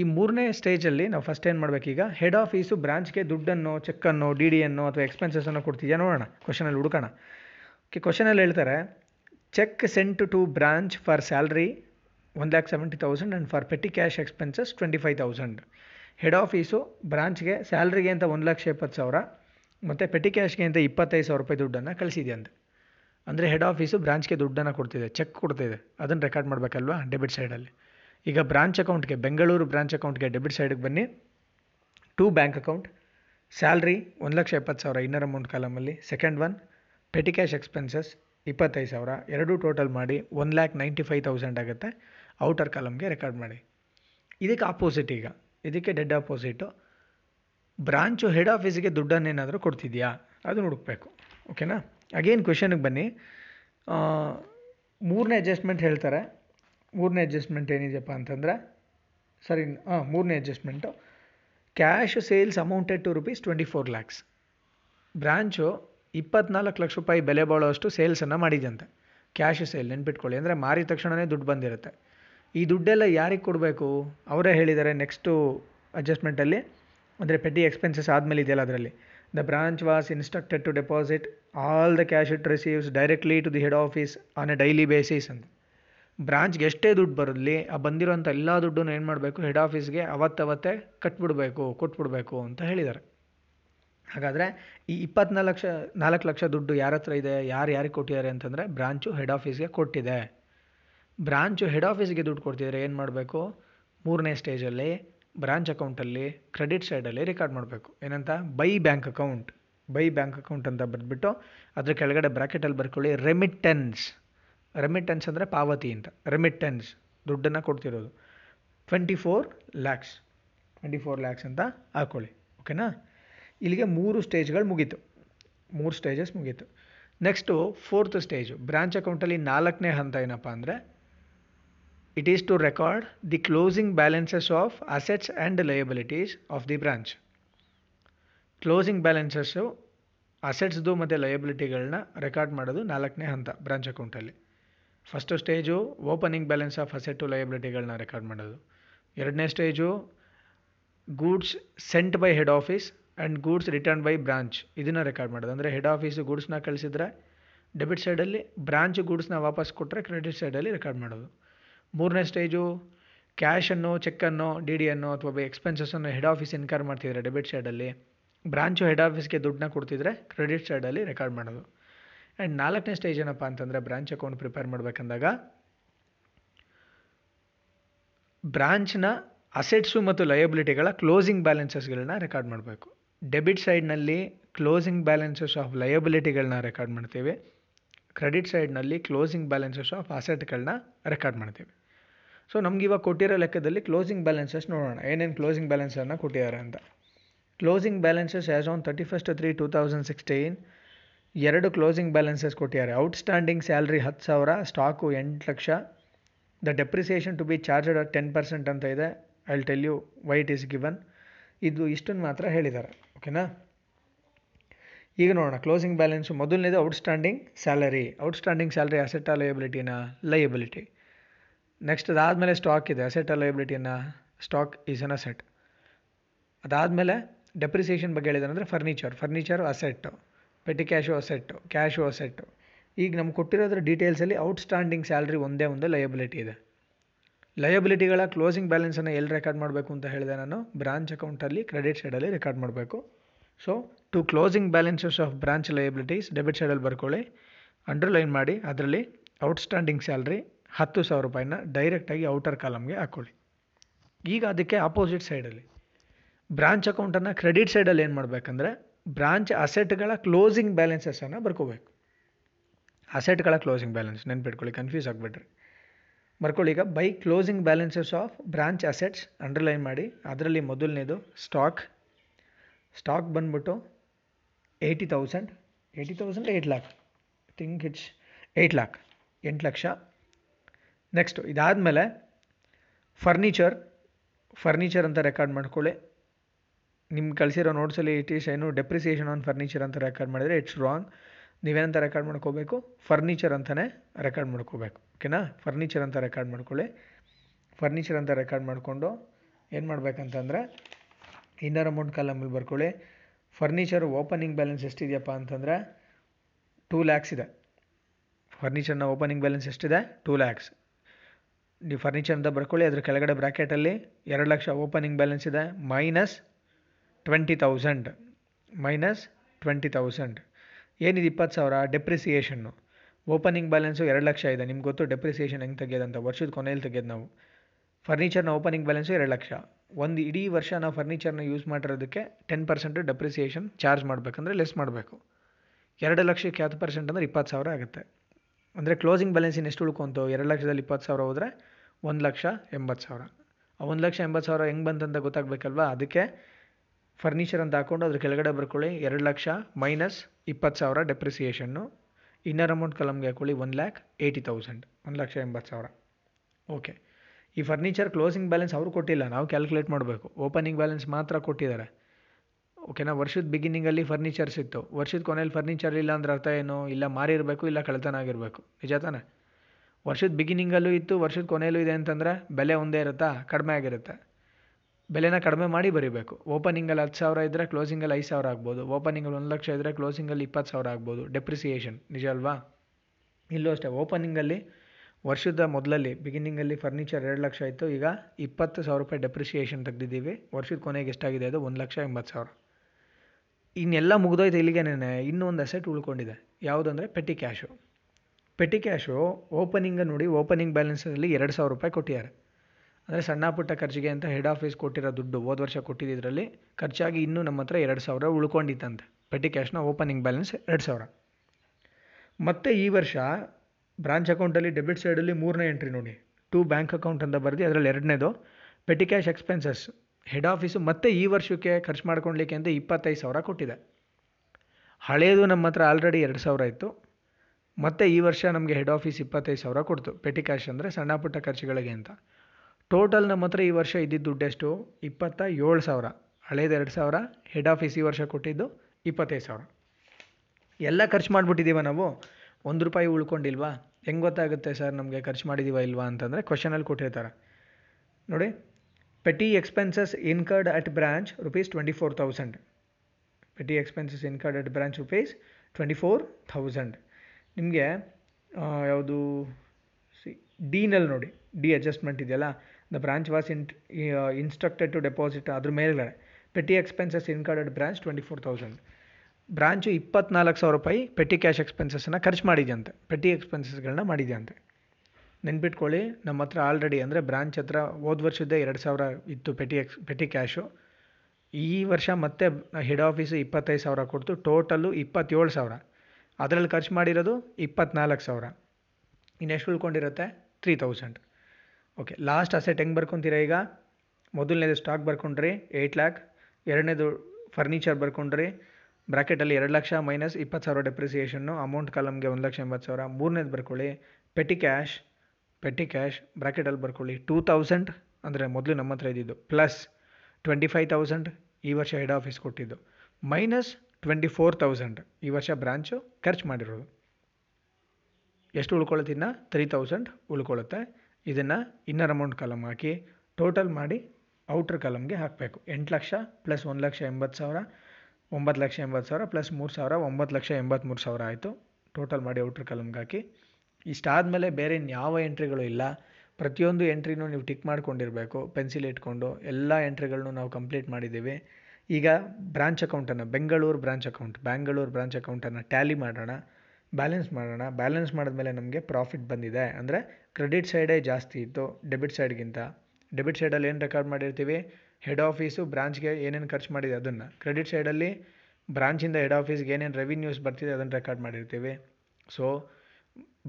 ಈ ಮೂರನೇ ಸ್ಟೇಜಲ್ಲಿ ನಾವು ಫಸ್ಟ್ ಏನು ಮಾಡಬೇಕೀಗ? ಹೆಡ್ ಆಫೀಸು ಬ್ರಾಂಚ್ಗೆ ದುಡ್ಡನ್ನು, ಚೆಕ್ಕನ್ನು ಡಿ ಅನ್ನು ಅಥವಾ ಎಕ್ಸ್ಪೆನ್ಸಸನ್ನು ಕೊಡ್ತಿದ್ಯಾ ನೋಡೋಣ. ಕ್ವಶನಲ್ಲಿ ಹುಡುಕೋಣ. ಓಕೆ ಕ್ವಶನಲ್ಲಿ ಹೇಳ್ತಾರೆ cheque sent to branch for salary one lakh seventy thousand and for petty cash expenses twenty five thousand head office ಬ್ರಾಂಚ್ಗೆ ಸ್ಯಾಲ್ರಿಗೆ ಅಂತ ಒಂದು ಲಕ್ಷ ಇಪ್ಪತ್ತು ಸಾವಿರ, ಮತ್ತು ಪೆಟಿ ಕ್ಯಾಶ್ಗೆ ಅಂತ ಇಪ್ಪತ್ತೈದು ಸಾವಿರ ರೂಪಾಯಿ ದುಡ್ಡನ್ನು ಅಂತ. ಅಂದರೆ ಹೆಡ್ ಆಫೀಸು ಬ್ರಾಂಚ್ಗೆ ದುಡ್ಡನ್ನು ಕೊಡ್ತಿದೆ ಚೆಕ್ ಕೊಡ್ತಿದೆ. ಅದನ್ನು ರೆಕಾರ್ಡ್ ಮಾಡಬೇಕಲ್ವಾ? ಡೆಬಿಟ್ ಸೈಡಲ್ಲಿ ಈಗ ಬ್ರಾಂಚ್ ಅಕೌಂಟ್ಗೆ ಬೆಂಗಳೂರು ಬ್ರಾಂಚ್ ಅಕೌಂಟ್ಗೆ ಡೆಬಿಟ್ ಸೈಡ್ಗೆ ಬನ್ನಿ. ಟು ಬ್ಯಾಂಕ್ ಅಕೌಂಟ್ ಸ್ಯಾಲ್ರಿ ಒಂದು ಲಕ್ಷ ಎಪ್ಪತ್ತು ಸಾವಿರ inner amount ಕಾಲಮಲ್ಲಿ second one petty cash expenses ಇಪ್ಪತ್ತೈದು ಸಾವಿರ. ಎರಡೂ ಟೋಟಲ್ ಮಾಡಿ one lakh ninety five thousand ಆಗುತ್ತೆ ಔಟರ್ ಕಾಲಮ್ಗೆ ರೆಕಾರ್ಡ್ ಮಾಡಿ. ಇದಕ್ಕೆ ಆಪೋಸಿಟ್ ಈಗ. ಇದಕ್ಕೆ ಡೆಡ್ ಆಪೋಸಿಟು ಬ್ರಾಂಚು ಹೆಡ್ ಆಫೀಸಿಗೆ ದುಡ್ಡನ್ನೇನಾದರೂ ಕೊಡ್ತಿದ್ಯಾ? ಅದು ಹುಡುಕಬೇಕು. ಓಕೆನಾ ಅಗೇನ್ ಕ್ವೆಶನಿಗೆ ಬನ್ನಿ. ಮೂರನೇ ಅಡ್ಜಸ್ಟ್ಮೆಂಟ್ ಹೇಳ್ತಾರೆ. ಮೂರನೇ ಅಡ್ಜಸ್ಟ್ಮೆಂಟ್ ಏನಿದೆಯಪ್ಪ ಅಂತಂದರೆ ಸರಿ ಹಾಂ ಮೂರನೇ adjustment cash sales amounted to rupees twenty four lakhs branch ಇಪ್ಪತ್ನಾಲ್ಕು ಲಕ್ಷ ರೂಪಾಯಿ ಬೆಲೆ ಬಾಳುವಷ್ಟು ಸೇಲ್ಸನ್ನು ಮಾಡಿದಂತೆ ಕ್ಯಾಶ್ ಸೇಲ್ ನೆನ್ಪಿಟ್ಕೊಳ್ಳಿ, ಅಂದರೆ ಮಾರಿದ ತಕ್ಷಣವೇ ದುಡ್ಡು ಬಂದಿರುತ್ತೆ. ಈ ದುಡ್ಡೆಲ್ಲ ಯಾರಿಗೆ ಕೊಡಬೇಕು? ಅವರೇ ಹೇಳಿದ್ದಾರೆ ನೆಕ್ಸ್ಟು ಅಡ್ಜಸ್ಟ್ಮೆಂಟಲ್ಲಿ ಅಂದರೆ ಪೆಟ್ಟಿ ಎಕ್ಸ್ಪೆನ್ಸಸ್ ಆದಮೇಲೆ ಇದೆಯಲ್ಲ ಅದರಲ್ಲಿ. The branch was instructed to deposit all the cash it receives directly to the head office on a daily basis ಅಂತ. ಬ್ರಾಂಚ್ಗೆ ಎಷ್ಟೇ ದುಡ್ಡು ಬರಲಿ, ಆ ಬಂದಿರೋಂಥ ಎಲ್ಲ ದುಡ್ಡನ್ನು ಏನು ಮಾಡಬೇಕು? ಹೆಡ್ ಆಫೀಸ್ಗೆ ಅವತ್ತವತ್ತೇ ಕಟ್ಬಿಡ್ಬೇಕು, ಕೊಟ್ಬಿಡಬೇಕು ಅಂತ ಹೇಳಿದ್ದಾರೆ. ಹಾಗಾದರೆ ಈ ಇಪ್ಪತ್ನಾಲ್ಕು ಲಕ್ಷ, ನಾಲ್ಕು ಲಕ್ಷ ದುಡ್ಡು ಯಾರ ಹತ್ರ ಇದೆ, ಯಾರು ಯಾರಿಗೆ ಕೊಟ್ಟಿದ್ದಾರೆ ಅಂತಂದರೆ ಬ್ರಾಂಚು ಹೆಡ್ ಆಫೀಸ್ಗೆ ಕೊಟ್ಟಿದೆ. ಬ್ರಾಂಚು ಹೆಡ್ ಆಫೀಸ್ಗೆ ದುಡ್ಡು ಕೊಡ್ತಿದ್ರೆ ಏನು ಮಾಡಬೇಕು? ಮೂರನೇ ಸ್ಟೇಜಲ್ಲಿ, ಬ್ರಾಂಚ್ ಅಕೌಂಟಲ್ಲಿ ಕ್ರೆಡಿಟ್ ಸೈಡಲ್ಲಿ ರೆಕಾರ್ಡ್ ಮಾಡಬೇಕು. ಏನಂತ? By bank account by bank account ಅಂತ ಬರೆದ್ಬಿಟ್ಟು ಅದ್ರ ಕೆಳಗಡೆ ಬ್ರ್ಯಾಕೆಟಲ್ಲಿ ಬರ್ಕೊಳ್ಳಿ ರೆಮಿಟೆನ್ಸ್ ರೆಮಿಟೆನ್ಸ್ ಅಂದರೆ ಪಾವತಿ ಅಂತ. ರೆಮಿಟೆನ್ಸ್ ದುಡ್ಡನ್ನು ಕೊಡ್ತಿರೋದು. Twenty four lakhs twenty four lakhs ಅಂತ ಹಾಕ್ಕೊಳ್ಳಿ ಓಕೆನಾ ಇಲ್ಲಿಗೆ ಮೂರು ಸ್ಟೇಜ್ಗಳು ಮುಗೀತು. ಮೂರು ಸ್ಟೇಜಸ್ ಮುಗೀತು. ನೆಕ್ಸ್ಟು ಫೋರ್ತ್ ಸ್ಟೇಜು ಬ್ರಾಂಚ್ ಅಕೌಂಟಲ್ಲಿ ನಾಲ್ಕನೇ ಹಂತ ಏನಪ್ಪ ಅಂದರೆ it is to record the closing balances of assets and liabilities of the branch closing balances ಅಸೆಟ್ಸ್ದು ಮತ್ತು ಲಯಬಿಲಿಟಿಗಳನ್ನ ರೆಕಾರ್ಡ್ ಮಾಡೋದು ನಾಲ್ಕನೇ ಹಂತ ಬ್ರಾಂಚ್ ಅಕೌಂಟಲ್ಲಿ first stage opening balance of asset ಲಯಬಿಲಿಟಿಗಳನ್ನ record ಮಾಡೋದು. ಎರಡನೇ stage goods sent by head office and goods return by branch ಇದನ್ನು ರೆಕಾರ್ಡ್ ಮಾಡೋದು. ಅಂದರೆ ಹೆಡ್ ಆಫೀಸು ಗೂಡ್ಸ್ನ ಕಳಿಸಿದ್ರೆ ಡೆಬಿಟ್ ಸೈಡಲ್ಲಿ ಬ್ರಾಂಚ್ ಗೂಡ್ಸ್ನ ವಾಪಸ್ ಕೊಟ್ಟರೆ ಕ್ರೆಡಿಟ್ ಸೈಡಲ್ಲಿ ರೆಕಾರ್ಡ್ ಮಾಡೋದು. ಮೂರನೇ ಸ್ಟೇಜು ಕ್ಯಾಶನ್ನು ಚೆಕ್ಕನ್ನು ಡಿ ಅನ್ನು ಅಥವಾ ಎಕ್ಸ್ಪೆನ್ಸಸ್ಸನ್ನು ಹೆಡ್ ಆಫೀಸ್ ಇನ್ಕರ್ ಮಾಡ್ತಿದ್ರೆ ಡೆಬಿಟ್ ಸೈಡಲ್ಲಿ ಬ್ರಾಂಚು ಹೆಡ್ ಆಫೀಸ್ಗೆ ದುಡ್ಡನ್ನ ಕೊಡ್ತಿದ್ರೆ ಕ್ರೆಡಿಟ್ ಸೈಡಲ್ಲಿ ರೆಕಾರ್ಡ್ ಮಾಡೋದು. ಆ್ಯಂಡ್ ನಾಲ್ಕನೇ ಸ್ಟೇಜ್ ಏನಪ್ಪ ಅಂತಂದರೆ ಬ್ರಾಂಚ್ ಅಕೌಂಟ್ ಪ್ರಿಪೇರ್ ಮಾಡಬೇಕಂದಾಗ ಬ್ರಾಂಚ್ನ ಅಸೆಟ್ಸು ಮತ್ತು ಲಯಬಿಲಿಟಿಗಳ ಕ್ಲೋಸಿಂಗ್ ಬ್ಯಾಲೆನ್ಸಸ್ಗಳನ್ನ ರೆಕಾರ್ಡ್ ಮಾಡಬೇಕು. ಡೆಬಿಟ್ ಸೈಡ್ನಲ್ಲಿ ಕ್ಲೋಸಿಂಗ್ ಬ್ಯಾಲೆನ್ಸಸ್ ಆಫ್ ಲಯಬಿಲಿಟಿಗಳನ್ನ ರೆಕಾರ್ಡ್ ಮಾಡ್ತೀವಿ. ಕ್ರೆಡಿಟ್ ಸೈಡ್ನಲ್ಲಿ ಕ್ಲೋಸಿಂಗ್ ಬ್ಯಾಲೆನ್ಸಸ್ ಆಫ್ ಅಸೆಟ್ಗಳನ್ನ ರೆಕಾರ್ಡ್ ಮಾಡ್ತೀವಿ. ಸೊ ನಮ್ಗೆ ಇವಾಗ ಕೊಟ್ಟಿರೋ ಲೆಕ್ಕದಲ್ಲಿ ಕ್ಲೋಸಿಂಗ್ ಬ್ಯಾಲೆನ್ಸಸ್ ನೋಡೋಣ. ಏನೇನು ಕ್ಲೋಸಿಂಗ್ ಬ್ಯಾಲೆನ್ಸನ್ನು ಕೊಟ್ಟಿದ್ದಾರೆ ಅಂತ. Closing balances as on thirty first three two thousand sixteen ಎರಡು ಕ್ಲೋಸಿಂಗ್ ಬ್ಯಾಲೆನ್ಸಸ್ ಕೊಟ್ಟಿದ್ದಾರೆ. ಔಟ್ಸ್ಟ್ಯಾಂಡಿಂಗ್ ಸ್ಯಾಲ್ರಿ ಹತ್ತು ಸಾವಿರ ಸ್ಟಾಕು ಎಂಟು lakh. The depreciation to be charged at ten percent ಅಂತ ಇದೆ. I tell you what is given ಇದು ಇಷ್ಟನ್ನು ಮಾತ್ರ ಹೇಳಿದ್ದಾರೆ. ಓಕೆನಾ ಈಗ ನೋಡೋಣ. ಕ್ಲೋಸಿಂಗ್ ಬ್ಯಾಲೆನ್ಸು ಮೊದಲನೇದು outstanding salary outstanding salary asset ಲಯಬಿಲಿಟಿನ liability next ಅದಾದಮೇಲೆ ಸ್ಟಾಕ್ ಇದೆ. ಅಸೆಟ್ ಲಯಬಿಲಿಟಿನ ಸ್ಟಾಕ್ ಈಸ್ ಅನ್ ಅಸೆಟ್ ಅದಾದಮೇಲೆ ಡೆಪ್ರಿಸಿಯೇಷನ್ ಬಗ್ಗೆ ಹೇಳಿದಾರೆ ಅಂದರೆ furniture furniture asset petty cash asset cash asset ಈಗ ನಮ್ಗೆ ಕೊಟ್ಟಿರೋದ್ರ ಡೀಟೇಲ್ಸಲ್ಲಿ ಔಟ್ಸ್ಟ್ಯಾಂಡಿಂಗ್ ಸ್ಯಾಲ್ರಿ ಒಂದೇ ಒಂದು ಲಯಬಿಲಿಟಿ ಇದೆ. ಲಯಬಿಲಿಟಿಗಳ ಕ್ಲೋಸಿಂಗ್ ಬ್ಯಾಲೆನ್ಸನ್ನು ಎಲ್ಲಿ ರೆಕಾರ್ಡ್ ಮಾಡಬೇಕು ಅಂತ ಹೇಳಿದೆ ನಾನು? ಬ್ರಾಂಚ್ ಅಕೌಂಟಲ್ಲಿ ಕ್ರೆಡಿಟ್ ಸೈಡಲ್ಲಿ ರೆಕಾರ್ಡ್ ಮಾಡಬೇಕು. So to closing balances of branch liabilities debit ಸೈಡಲ್ಲಿ ಬರ್ಕೊಳ್ಳಿ. ಅಂಡರ್ಲೈನ್ ಮಾಡಿ, ಅದರಲ್ಲಿ ಔಟ್ಸ್ಟ್ಯಾಂಡಿಂಗ್ ಸ್ಯಾಲ್ರಿ ಹತ್ತು ಸಾವಿರ ರೂಪಾಯಿನ ಡೈರೆಕ್ಟಾಗಿ ಔಟರ್ ಕಾಲಮ್ಗೆ ಹಾಕ್ಕೊಳ್ಳಿ ಈಗ ಅದಕ್ಕೆ ಆಪೋಸಿಟ್ ಸೈಡಲ್ಲಿ ಬ್ರಾಂಚ್ ಅಕೌಂಟನ್ನು ಕ್ರೆಡಿಟ್ ಸೈಡಲ್ಲಿ ಏನು ಮಾಡಬೇಕಂದ್ರೆ ಬ್ರಾಂಚ್ ಅಸೆಟ್ಗಳ ಕ್ಲೋಸಿಂಗ್ ಬ್ಯಾಲೆನ್ಸಸನ್ನು ಬರ್ಕೋಬೇಕು. ಅಸೆಟ್ಗಳ ಕ್ಲೋಸಿಂಗ್ ಬ್ಯಾಲೆನ್ಸ್, ನೆನ್ಪಿಟ್ಕೊಳ್ಳಿ, ಕನ್ಫ್ಯೂಸ್ ಆಗಿಬಿಟ್ರಿ ಬರ್ಕೊಳ್ಳಿ, ಈಗ by closing balances of branch assets underline ಮಾಡಿ, ಅದರಲ್ಲಿ ಮೊದಲನೇದು ಸ್ಟಾಕ್. ಸ್ಟಾಕ್ ಬಂದ್ಬಿಟ್ಟು eighty thousand eighty thousand eight lakh. Think it's eight lakh, ಎಂಟು ಲಕ್ಷ. ನೆಕ್ಸ್ಟು ಇದಾದಮೇಲೆ ಫರ್ನಿಚರ್ ಫರ್ನಿಚರ್ ಅಂತ ರೆಕಾರ್ಡ್ ಮಾಡ್ಕೊಳ್ಳಿ. ನಿಮ್ಗೆ ಕಳಿಸಿರೋ ನೋಟ್ಸಲ್ಲಿ ಇಟ್ ಈಸ್ ಏನು ಡೆಪ್ರಿಸಿಯೇಷನ್ ಆನ್ ಫರ್ನಿಚರ್ ಅಂತ ರೆಕಾರ್ಡ್ ಮಾಡಿದರೆ ಇಟ್ಸ್ ರಾಂಗ್ ನೀವೇನಂತ ರೆಕಾರ್ಡ್ ಮಾಡ್ಕೋಬೇಕು? ಫರ್ನಿಚರ್ ಅಂತಲೇ ರೆಕಾರ್ಡ್ ಮಾಡ್ಕೋಬೇಕು. ಓಕೆನಾ ಫರ್ನಿಚರ್ ಅಂತ ರೆಕಾರ್ಡ್ ಮಾಡ್ಕೊಳ್ಳಿ. ಫರ್ನಿಚರ್ ಅಂತ ರೆಕಾರ್ಡ್ ಮಾಡಿಕೊಂಡು ಏನು ಮಾಡಬೇಕಂತಂದರೆ ಇನ್ನರ್ ಅಮೌಂಟ್ ಕಾಲಮಲ್ಲಿ ಬರ್ಕೊಳ್ಳಿ. ಫರ್ನಿಚರ್ ಓಪನಿಂಗ್ ಬ್ಯಾಲೆನ್ಸ್ ಎಷ್ಟಿದೆಯಪ್ಪ ಅಂತಂದರೆ ಟೂ ಲ್ಯಾಕ್ಸ್ ಇದೆ. ಫರ್ನಿಚರ್ನ ಓಪನಿಂಗ್ ಬ್ಯಾಲೆನ್ಸ್ ಎಷ್ಟಿದೆ? ಟೂ ಲ್ಯಾಕ್ಸ್ ನೀವು ಫರ್ನಿಚರ್ ಅಂತ ಬರ್ಕೊಳ್ಳಿ, ಅದ್ರ ಕೆಳಗಡೆ ಬ್ರ್ಯಾಕೆಟಲ್ಲಿ ಎರಡು ಲಕ್ಷ ಓಪನಿಂಗ್ ಬ್ಯಾಲೆನ್ಸ್ ಇದೆ minus twenty thousand minus twenty thousand ಏನಿದೆ ಇಪ್ಪತ್ತು ಸಾವಿರ? ಡೆಪ್ರಿಸಿಯೇಷನ್ನು ಓಪನಿಂಗ್ ಬ್ಯಾಲೆನ್ಸು ಎರಡು ಲಕ್ಷ ಇದೆ. ನಿಮ್ಗೆ ಗೊತ್ತು ಡೆಪ್ರಿಸಿಯೇಷನ್ ಹೆಂಗೆ ತೆಗೆಯೋದಂತ ವರ್ಷದ ಕೊನೆಯಲ್ಲಿ ತೆಗೆಯೋದು ನಾವು. ಫರ್ನಿಚರ್ನ ಓಪನಿಂಗ್ ಬ್ಯಾಲೆನ್ಸು ಎರಡು ಲಕ್ಷ. ಒಂದು ಇಡೀ ವರ್ಷ ನಾವು ಫರ್ನಿಚರ್ನ ಯೂಸ್ ಮಾಡಿರೋದಕ್ಕೆ ಟೆನ್ ಪರ್ಸೆಂಟ್ ಡೆಪ್ರಿಸಿಯೇಷನ್ ಚಾರ್ಜ್ ಮಾಡಬೇಕಂದ್ರೆ ಲೆಸ್ ಮಾಡಬೇಕು. ಎರಡು ಲಕ್ಷಕ್ಕೆ ಹತ್ತು ಪರ್ಸೆಂಟ್ ಅಂದರೆ ಇಪ್ಪತ್ತು ಸಾವಿರ ಆಗುತ್ತೆ. ಅಂದರೆ ಕ್ಲೋಸಿಂಗ್ ಬ್ಯಾಲೆನ್ಸಿನ ಎಷ್ಟು ಉಳ್ಕೊಂತು? ಎರಡು ಲಕ್ಷದಲ್ಲಿ ಇಪ್ಪತ್ತು ಸಾವಿರ ಹೋದರೆ ಒಂದು ಲಕ್ಷ ಎಂಬತ್ತು ಸಾವಿರ. ಆ ಒಂದು ಲಕ್ಷ ಎಂಬತ್ತು ಸಾವಿರ ಹೆಂಗೆ ಬಂತಂತ ಗೊತ್ತಾಗಬೇಕಲ್ವಾ? ಅದಕ್ಕೆ ಫರ್ನಿಚರ್ ಅಂತ ಹಾಕ್ಕೊಂಡು ಅದ್ರ ಕೆಳಗಡೆ ಬರ್ಕೊಳ್ಳಿ. ಎರಡು ಲಕ್ಷ ಮೈನಸ್ ಇಪ್ಪತ್ತು ಸಾವಿರ ಡೆಪ್ರಿಸಿಯೇಷನ್ನು ಇನ್ನರ್ ಅಮೌಂಟ್ ಕಲಮ್ಗೆ ಹಾಕೊಳ್ಳಿ ಒನ್ ಲ್ಯಾಕ್ ಏಯ್ಟಿ ತೌಸಂಡ್ ಒಂದು ಲಕ್ಷ ಎಂಬತ್ತು ಸಾವಿರ. ಓಕೆ ಈ ಫರ್ನಿಚರ್ ಕ್ಲೋಸಿಂಗ್ ಬ್ಯಾಲೆನ್ಸ್ ಅವರು ಕೊಟ್ಟಿಲ್ಲ. ನಾವು ಕ್ಯಾಲ್ಕುಲೇಟ್ ಮಾಡಬೇಕು. ಓಪನಿಂಗ್ ಬ್ಯಾಲೆನ್ಸ್ ಮಾತ್ರ ಕೊಟ್ಟಿದ್ದಾರೆ. ಓಕೆನಾ ವರ್ಷದ ಬಿಗಿನಿಂಗಲ್ಲಿ ಫರ್ನಿಚರ್ಸ್ ಇತ್ತು ವರ್ಷದ ಕೊನೆಯಲ್ಲಿ ಫರ್ನಿಚರ್ ಇಲ್ಲ ಅಂದ್ರೆ ಅರ್ಥ ಏನು? ಇಲ್ಲ ಮಾರಿರಬೇಕು, ಇಲ್ಲ ಕಳ್ತನ ಆಗಿರಬೇಕು. ನಿಜ ತಾನೆ? ವರ್ಷದ ಬಿಗಿನಿಂಗಲ್ಲೂ ಇತ್ತು, ವರ್ಷದ ಕೊನೆಯಲ್ಲೂ ಇದೆ ಅಂತಂದರೆ ಬೆಲೆ ಒಂದೇ ಇರುತ್ತಾ? ಕಡಿಮೆ ಆಗಿರುತ್ತೆ. ಬೆಲೆನ ಕಡಿಮೆ ಮಾಡಿ ಬರೀಬೇಕು. ಓಪನಿಂಗಲ್ಲಿ ಹತ್ತು ಸಾವಿರ ಇದ್ದರೆ ಕ್ಲೋಸಿಂಗಲ್ಲಿ ಐದು ಸಾವಿರ ಆಗ್ಬೋದು. ಓಪನಿಂಗಲ್ಲಿ ಒಂದು ಲಕ್ಷ ಇದ್ದರೆ ಕ್ಲೋಸಿಂಗಲ್ಲಿ ಇಪ್ಪತ್ತು ಸಾವಿರ ಆಗ್ಬೋದು. ಡೆಪ್ರಿಸಿಯೇಷನ್, ನಿಜ ಅಲ್ವಾ? ಇಲ್ಲೂ ಅಷ್ಟೇ, ಓಪನಿಂಗಲ್ಲಿ ವರ್ಷದ ಮೊದಲಲ್ಲಿ, ಬಿಗಿನಿಂಗಲ್ಲಿ ಫರ್ನಿಚರ್ ಎರಡು ಲಕ್ಷ ಇತ್ತು ಈಗ ಇಪ್ಪತ್ತು ಸಾವಿರ ರೂಪಾಯಿ ಡೆಪ್ರಿಸಿಯೇಷನ್ ತೆಗೆದಿದ್ದೀವಿ. ವರ್ಷದ ಕೊನೆಗೆ ಎಷ್ಟಾಗಿದೆ ಅದು? ಒಂದು ಲಕ್ಷ ಎಂಬತ್ತು ಸಾವಿರ. ಇನ್ನೆಲ್ಲ ಮುಗಿದೋಯ್ತು ಇಲ್ಲಿಗೇನೆ ಇನ್ನೂ ಒಂದು ಅಸೆಟ್ ಉಳ್ಕೊಂಡಿದೆ. ಯಾವುದಂದರೆ petty cash petty cash opening ನೋಡಿ ಓಪನಿಂಗ್ ಬ್ಯಾಲೆನ್ಸಲ್ಲಿ ಎರಡು ಸಾವಿರ ರೂಪಾಯಿ ಕೊಟ್ಟಿದ್ದಾರೆ. ಅಂದರೆ ಸಣ್ಣ ಪುಟ್ಟ ಖರ್ಚಿಗೆ ಅಂತ ಹೆಡ್ ಆಫೀಸ್ ಕೊಟ್ಟಿರೋ ದುಡ್ಡು ಹೋದ ವರ್ಷ ಕೊಟ್ಟಿದ್ದರಲ್ಲಿ ಖರ್ಚಾಗಿ ಇನ್ನೂ ನಮ್ಮ ಹತ್ರ ಎರಡು ಸಾವಿರ ಉಳ್ಕೊಂಡಿತ್ತಂತೆ. ಪೆಟ್ಟಿ ಕ್ಯಾಶ್ನ ಓಪನಿಂಗ್ ಬ್ಯಾಲೆನ್ಸ್ ಎರಡು ಸಾವಿರ. ಮತ್ತು ಈ ವರ್ಷ ಬ್ರಾಂಚ್ ಅಕೌಂಟಲ್ಲಿ ಡೆಬಿಟ್ ಸೈಡಲ್ಲಿ ಮೂರನೇ ಎಂಟ್ರಿ ನೋಡಿ. ಟು ಬ್ಯಾಂಕ್ ಅಕೌಂಟ್ ಅಂತ ಬರೆದು, ಅದರಲ್ಲಿ ಎರಡನೇದು. Petty cash expenses head office ಮತ್ತೆ ಈ ವರ್ಷಕ್ಕೆ ಖರ್ಚು ಮಾಡ್ಕೊಳ್ಲಿಕ್ಕೆ ಅಂತ ಇಪ್ಪತ್ತೈದು ಸಾವಿರ ಕೊಟ್ಟಿದೆ. ಹಳೆಯದು ನಮ್ಮ ಹತ್ರ ಆಲ್ರೆಡಿ ಎರಡು ಸಾವಿರ ಇತ್ತು. ಮತ್ತು ಈ ವರ್ಷ ನಮಗೆ ಹೆಡ್ ಆಫೀಸ್ ಇಪ್ಪತ್ತೈದು ಸಾವಿರ ಕೊಡ್ತು. ಪೆಟಿ ಕ್ಯಾಶ್ ಅಂದರೆ ಸಣ್ಣ ಪುಟ್ಟ ಖರ್ಚುಗಳಿಗೆ ಅಂತ. ಟೋಟಲ್ ನಮ್ಮ ಹತ್ರ ಈ ವರ್ಷ ಇದ್ದಿದ್ದು ದುಡ್ಡೆಷ್ಟು? ಇಪ್ಪತ್ತ ಏಳು ಸಾವಿರ. ಹಳೇದು ಎರಡು ಸಾವಿರ ಹೆಡ್ ಆಫೀಸ್ ಈ ವರ್ಷ ಕೊಟ್ಟಿದ್ದು ಇಪ್ಪತ್ತೈದು ಸಾವಿರ. ಎಲ್ಲ ಖರ್ಚು ಮಾಡಿಬಿಟ್ಟಿದ್ದೀವ ನಾವು? ಒಂದು ರೂಪಾಯಿ ಉಳ್ಕೊಂಡಿಲ್ವಾ? ಹೆಂಗೆ ಗೊತ್ತಾಗುತ್ತೆ ಸರ್ ನಮಗೆ ಖರ್ಚು ಮಾಡಿದ್ದೀವ ಇಲ್ವಾ ಅಂತಂದರೆ ಕ್ವಶನಲ್ಲಿ ಕೊಟ್ಟಿರ್ತಾರೆ. ನೋಡಿ petty expenses incurred at branch rupees twenty four thousand petty expenses incurred at branch rupees twenty four thousand ನಿಮಗೆ ಯಾವುದು, ಸಿ ಡಿನಲ್ಲಿ ನೋಡಿ. ಡಿ ಅಡ್ಜಸ್ಟ್ಮೆಂಟ್ ಇದೆಯಲ್ಲ? The branch was in instructed to deposit ಅದ್ರ ಮೇಲ್ಗಡೆ. Petty expenses incurred at branch twenty four thousand branch ಇಪ್ಪತ್ನಾಲ್ಕು ಸಾವಿರ ರೂಪಾಯಿ ಪೆಟ್ಟಿ ಕ್ಯಾಶ್ ಎಕ್ಸ್ಪೆನ್ಸಸ್ನ ಖರ್ಚು ಮಾಡಿದ್ಯಂತೆ. ಪೆಟ್ಟಿ ಎಕ್ಸ್ಪೆನ್ಸಸ್ಗಳನ್ನ ಮಾಡಿದ್ಯಂತೆ. ನೆನ್ಪಿಟ್ಕೊಳ್ಳಿ, ನಮ್ಮ ಹತ್ರ ಆಲ್ರೆಡಿ ಅಂದರೆ ಬ್ರಾಂಚ್ ಹತ್ರ ಹೋದ ವರ್ಷದ್ದೇ ಎರಡು ಸಾವಿರ ಇತ್ತು ಪೆಟ್ಟಿ ಎಕ್ಸ್ ಪೆಟಿ ಕ್ಯಾಶು ಈ ವರ್ಷ ಮತ್ತೆ ಹೆಡ್ ಆಫೀಸು ಇಪ್ಪತ್ತೈದು ಸಾವಿರ ಕೊಡ್ತು. ಟೋಟಲ್ಲು ಇಪ್ಪತ್ತೇಳು ಸಾವಿರ. ಅದರಲ್ಲಿ ಖರ್ಚು ಮಾಡಿರೋದು ಇಪ್ಪತ್ನಾಲ್ಕು ಸಾವಿರ. ಇನ್ನೆಷ್ಟು ಉಳ್ಕೊಂಡಿರುತ್ತೆ? Three thousand okay last asset ಹೆಂಗೆ ಬರ್ಕೊತೀರಾ ಈಗ? ಮೊದಲನೇದು ಸ್ಟಾಕ್ ಬರ್ಕೊಂಡ್ರಿ ಏಯ್ಟ್ ಲ್ಯಾಕ್ ಎರಡನೇದು ಫರ್ನಿಚರ್ ಬರ್ಕೊಂಡ್ರಿ ಬ್ರಾಕೆಟಲ್ಲಿ ಎರಡು ಲಕ್ಷ ಮೈನಸ್ ಇಪ್ಪತ್ತು ಸಾವಿರ ಡೆಪ್ರಿಸಿಯೇಷನ್ನು ಅಮೌಂಟ್ ಕಾಲಮ್ಗೆ ಒಂದು ಲಕ್ಷ ಎಂಬತ್ತು ಸಾವಿರ. ಮೂರನೇದು ಬರ್ಕೊಳ್ಳಿ ಪೆಟ್ಟಿ ಕ್ಯಾಶ್ ಪೆಟ್ಟಿ ಕ್ಯಾಶ್ ಬ್ರಾಕೆಟಲ್ಲಿ ಬರ್ಕೊಳ್ಳಿ. ಟೂ ತೌಸಂಡ್ ಅಂದರೆ ಮೊದಲು ನಮ್ಮ ಹತ್ರ ಇದ್ದಿದ್ದು ಪ್ಲಸ್ ಟ್ವೆಂಟಿ ಫೈವ್ ತೌಸಂಡ್ ಈ ವರ್ಷ ಹೆಡ್ ಆಫೀಸ್ ಕೊಟ್ಟಿದ್ದು. ಮೈನಸ್ ಟ್ವೆಂಟಿ ಫೋರ್ ತೌಸಂಡ್ ಈ ವರ್ಷ ಬ್ರಾಂಚು ಖರ್ಚು ಮಾಡಿರೋದು. ಎಷ್ಟು ಉಳ್ಕೊಳ್ಳುತ್ತೆ ಇನ್ನು? ತ್ರೀ ತೌಸಂಡ್ ಉಳ್ಕೊಳ್ಳುತ್ತೆ ಇದನ್ನು ಇನ್ನರ್ ಅಮೌಂಟ್ ಕಾಲಮ್ ಹಾಕಿ ಟೋಟಲ್ ಮಾಡಿ ಔಟ್ರ್ ಕಾಲಮ್ಗೆ ಹಾಕಬೇಕು. ಎಂಟು ಲಕ್ಷ ಪ್ಲಸ್ ಒಂದು ಲಕ್ಷ ಎಂಬತ್ತು ಸಾವಿರ, ಒಂಬತ್ತು ಲಕ್ಷ ಎಂಬತ್ತು ಸಾವಿರ ಪ್ಲಸ್ ಮೂರು ಸಾವಿರ, ಒಂಬತ್ತು ಲಕ್ಷ ಎಂಬತ್ತ್ಮೂರು ಸಾವಿರ ಆಯಿತು. ಟೋಟಲ್ ಮಾಡಿ ಔಟ್ರ್ ಕಾಲಮ್ಗೆ ಹಾಕಿ. ಇಷ್ಟಾದಮೇಲೆ ಬೇರೆ ಇನ್ಯಾವ ಎಂಟ್ರಿಗಳು ಇಲ್ಲ. ಪ್ರತಿಯೊಂದು ಎಂಟ್ರಿನೂ ನೀವು ಟಿಕ್ ಮಾಡ್ಕೊಂಡಿರಬೇಕು. ಪೆನ್ಸಿಲ್ ಇಟ್ಕೊಂಡು ಎಲ್ಲ ಎಂಟ್ರಿಗಳನ್ನು ನಾವು ಕಂಪ್ಲೀಟ್ ಮಾಡಿದ್ದೀವಿ. ಈಗ ಬ್ರಾಂಚ್ ಅಕೌಂಟನ್ನು Bengaluru branch account Bengaluru branch ಅಕೌಂಟನ್ನು ಟ್ಯಾಲಿ ಮಾಡೋಣ. ಬ್ಯಾಲೆನ್ಸ್ ಮಾಡೋಣ. ಬ್ಯಾಲೆನ್ಸ್ ಮಾಡಿದ್ಮೇಲೆ ನಮಗೆ ಪ್ರಾಫಿಟ್ ಬಂದಿದೆ. ಅಂದರೆ ಕ್ರೆಡಿಟ್ ಸೈಡೇ ಜಾಸ್ತಿ ಇತ್ತು ಡೆಬಿಟ್ ಸೈಡ್ಗಿಂತ ಡೆಬಿಟ್ ಸೈಡಲ್ಲಿ ಏನು ರೆಕಾರ್ಡ್ ಮಾಡಿರ್ತೀವಿ? ಹೆಡ್ ಆಫೀಸು ಬ್ರಾಂಚ್ಗೆ ಏನೇನು ಖರ್ಚು ಮಾಡಿದೆ ಅದನ್ನು. ಕ್ರೆಡಿಟ್ ಸೈಡಲ್ಲಿ ಬ್ರಾಂಚಿಂದ ಹೆಡ್ ಆಫೀಸ್ಗೆ ಏನೇನು ರೆವಿನ್ಯೂಸ್ ಬರ್ತಿದೆ ಅದನ್ನು ರೆಕಾರ್ಡ್ ಮಾಡಿರ್ತೀವಿ. ಸೊ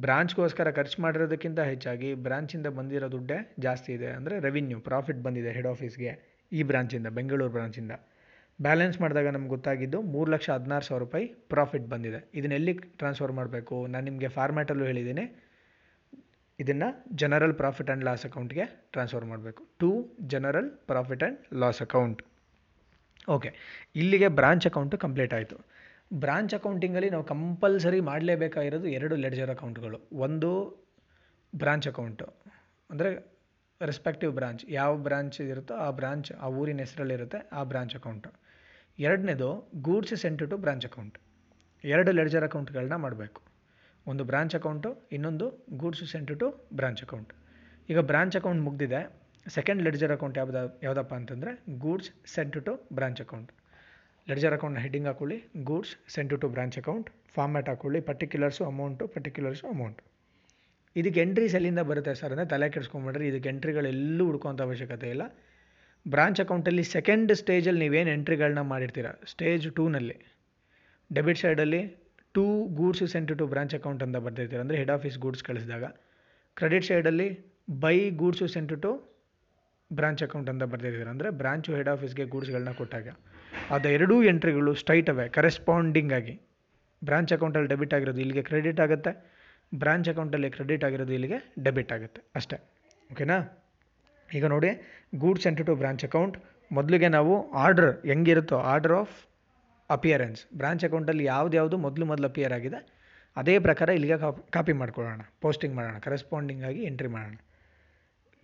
ಬ್ರಾಂಚ್ಗೋಸ್ಕರ ಖರ್ಚು ಮಾಡಿರೋದಕ್ಕಿಂತ ಹೆಚ್ಚಾಗಿ ಬ್ರಾಂಚಿಂದ ಬಂದಿರೋ ದುಡ್ಡೇ ಜಾಸ್ತಿ ಇದೆ. ಅಂದರೆ ರೆವಿನ್ಯೂ ಪ್ರಾಫಿಟ್ ಬಂದಿದೆ ಹೆಡ್ ಆಫೀಸ್ಗೆ ಈ ಬ್ರಾಂಚಿಂದ ಬೆಂಗಳೂರು ಬ್ರಾಂಚಿಂದ ಬ್ಯಾಲೆನ್ಸ್ ಮಾಡಿದಾಗ ನಮ್ಗೆ ಗೊತ್ತಾಗಿದ್ದು ಮೂರು ಲಕ್ಷ ಹದಿನಾರು ಸಾವಿರ ರೂಪಾಯಿ ಪ್ರಾಫಿಟ್ ಬಂದಿದೆ. ಇದನ್ನ ಎಲ್ಲಿ ಟ್ರಾನ್ಸ್ಫರ್ ಮಾಡಬೇಕು? ನಾನು ನಿಮಗೆ ಫಾರ್ಮ್ಯಾಟಲ್ಲೂ ಹೇಳಿದ್ದೀನಿ. ಇದನ್ನು ಜನರಲ್ ಪ್ರಾಫಿಟ್ ಆ್ಯಂಡ್ ಲಾಸ್ ಅಕೌಂಟ್ಗೆ ಟ್ರಾನ್ಸ್ಫರ್ ಮಾಡಬೇಕು. To general profit and loss account okay ಇಲ್ಲಿಗೆ ಬ್ರಾಂಚ್ ಅಕೌಂಟು ಕಂಪ್ಲೀಟ್ ಆಯಿತು. ಬ್ರಾಂಚ್ ಅಕೌಂಟಿಂಗಲ್ಲಿ ನಾವು ಕಂಪಲ್ಸರಿ ಮಾಡಲೇಬೇಕಾಗಿರೋದು ಎರಡು ಲೆಡ್ಜರ್ ಅಕೌಂಟ್ಗಳು ಒಂದು ಬ್ರಾಂಚ್ ಅಕೌಂಟು ಅಂದರೆ ರೆಸ್ಪೆಕ್ಟಿವ್ ಬ್ರಾಂಚ್ ಯಾವ ಬ್ರಾಂಚ್ ಇರುತ್ತೋ ಆ ಬ್ರಾಂಚ್ ಆ ಊರಿನ ಹೆಸರಲ್ಲಿರುತ್ತೆ ಆ ಬ್ರಾಂಚ್ ಅಕೌಂಟು ಎರಡನೇದು goods sent to branch account ಎರಡು ಲೆಡ್ಜರ್ ಅಕೌಂಟ್ಗಳನ್ನ ಮಾಡಬೇಕು. ಒಂದು ಬ್ರಾಂಚ್ ಅಕೌಂಟು ಇನ್ನೊಂದು goods sent to branch account ಈಗ ಬ್ರಾಂಚ್ ಅಕೌಂಟ್ ಮುಗ್ದಿದೆ. ಸೆಕೆಂಡ್ ಲೆಡ್ಜರ್ ಅಕೌಂಟ್ ಯಾವ್ದು, ಯಾವುದಪ್ಪ ಅಂತಂದರೆ goods sent to branch account ledger ಅಕೌಂಟ್ನ ಹೆಡ್ಡಿಂಗ್ ಹಾಕೊಳ್ಳಿ. Goods sent to branch account format ಹಾಕೊಳ್ಳಿ. ಪರ್ಟಿಕ್ಯುಲರ್ಸು ಅಮೌಂಟು ಪರ್ಟಿಕ್ಯುಲರ್ಸು ಅಮೌಂಟ್ ಇದಕ್ಕೆ ಎಂಟ್ರೀಸ್ ಎಲ್ಲಿಂದ ಬರುತ್ತೆ ಸರ್? ಅಂದರೆ ತಲೆ ಕೆಡಿಸ್ಕೊಂಬಿಡ್ರಿ. ಇದಕ್ಕೆ ಎಂಟ್ರಿಗಳೆಲ್ಲೂ ಹುಡ್ಕೋಂಥ ಅವಶ್ಯಕತೆ ಇಲ್ಲ. ಬ್ರಾಂಚ್ ಅಕೌಂಟಲ್ಲಿ ಸೆಕೆಂಡ್ ಸ್ಟೇಜಲ್ಲಿ ನೀವೇನು ಎಂಟ್ರಿಗಳನ್ನ ಮಾಡಿರ್ತೀರ? ಸ್ಟೇಜ್ ಟೂನಲ್ಲಿ. ಡೆಬಿಟ್ ಸೈಡಲ್ಲಿ to goods sent to branch account ಅಂತ ಬರ್ತಿರ್ತೀರ ಅಂದರೆ ಹೆಡ್ ಆಫೀಸ್ ಗೂಡ್ಸ್ ಕಳಿಸಿದಾಗ. ಕ್ರೆಡಿಟ್ ಸೈಡಲ್ಲಿ by goods sent to branch account ಅಂತ ಬರ್ತಿರ್ತೀರ ಅಂದರೆ ಬ್ರಾಂಚು ಹೆಡ್ ಆಫೀಸ್ಗೆ ಗೂಡ್ಸ್ಗಳನ್ನ ಕೊಟ್ಟಾಗ. ಅದು ಎರಡೂ ಎಂಟ್ರಿಗಳು ಸ್ಟ್ರೈಟ್ ಅವೇ, ಕರೆಸ್ಪಾಂಡಿಂಗ್ ಆಗಿ. ಬ್ರಾಂಚ್ ಅಕೌಂಟಲ್ಲಿ ಡೆಬಿಟ್ ಆಗಿರೋದು ಇಲ್ಲಿಗೆ ಕ್ರೆಡಿಟ್ ಆಗುತ್ತೆ. ಬ್ರಾಂಚ್ ಅಕೌಂಟಲ್ಲಿ ಕ್ರೆಡಿಟ್ ಆಗಿರೋದು ಇಲ್ಲಿಗೆ ಡೆಬಿಟ್ ಆಗುತ್ತೆ. ಅಷ್ಟೇ. ಓಕೆನಾ? ಈಗ ನೋಡಿ ಗೂಡ್ಸ್ ಎಂಟು ಟು ಬ್ರಾಂಚ್ ಅಕೌಂಟ್. ಮೊದಲಿಗೆ ನಾವು ಆರ್ಡರ್ ಹೆಂಗಿರುತ್ತೋ, ಆರ್ಡರ್ ಆಫ್ ಅಪಿಯರೆನ್ಸ್. ಬ್ರಾಂಚ್ ಅಕೌಂಟಲ್ಲಿ ಯಾವ್ದು ಮೊದಲು ಮೊದಲು ಅಪಿಯರ್ ಆಗಿದೆ. ಅದೇ ಪ್ರಕಾರ ಇಲ್ಲಿಗೆ ಕಾಪಿ ಮಾಡ್ಕೊಳ್ಳೋಣ, ಪೋಸ್ಟಿಂಗ್ ಮಾಡೋಣ, ಕರೆಸ್ಪಾಂಡಿಂಗ್ ಆಗಿ ಎಂಟ್ರಿ ಮಾಡೋಣ.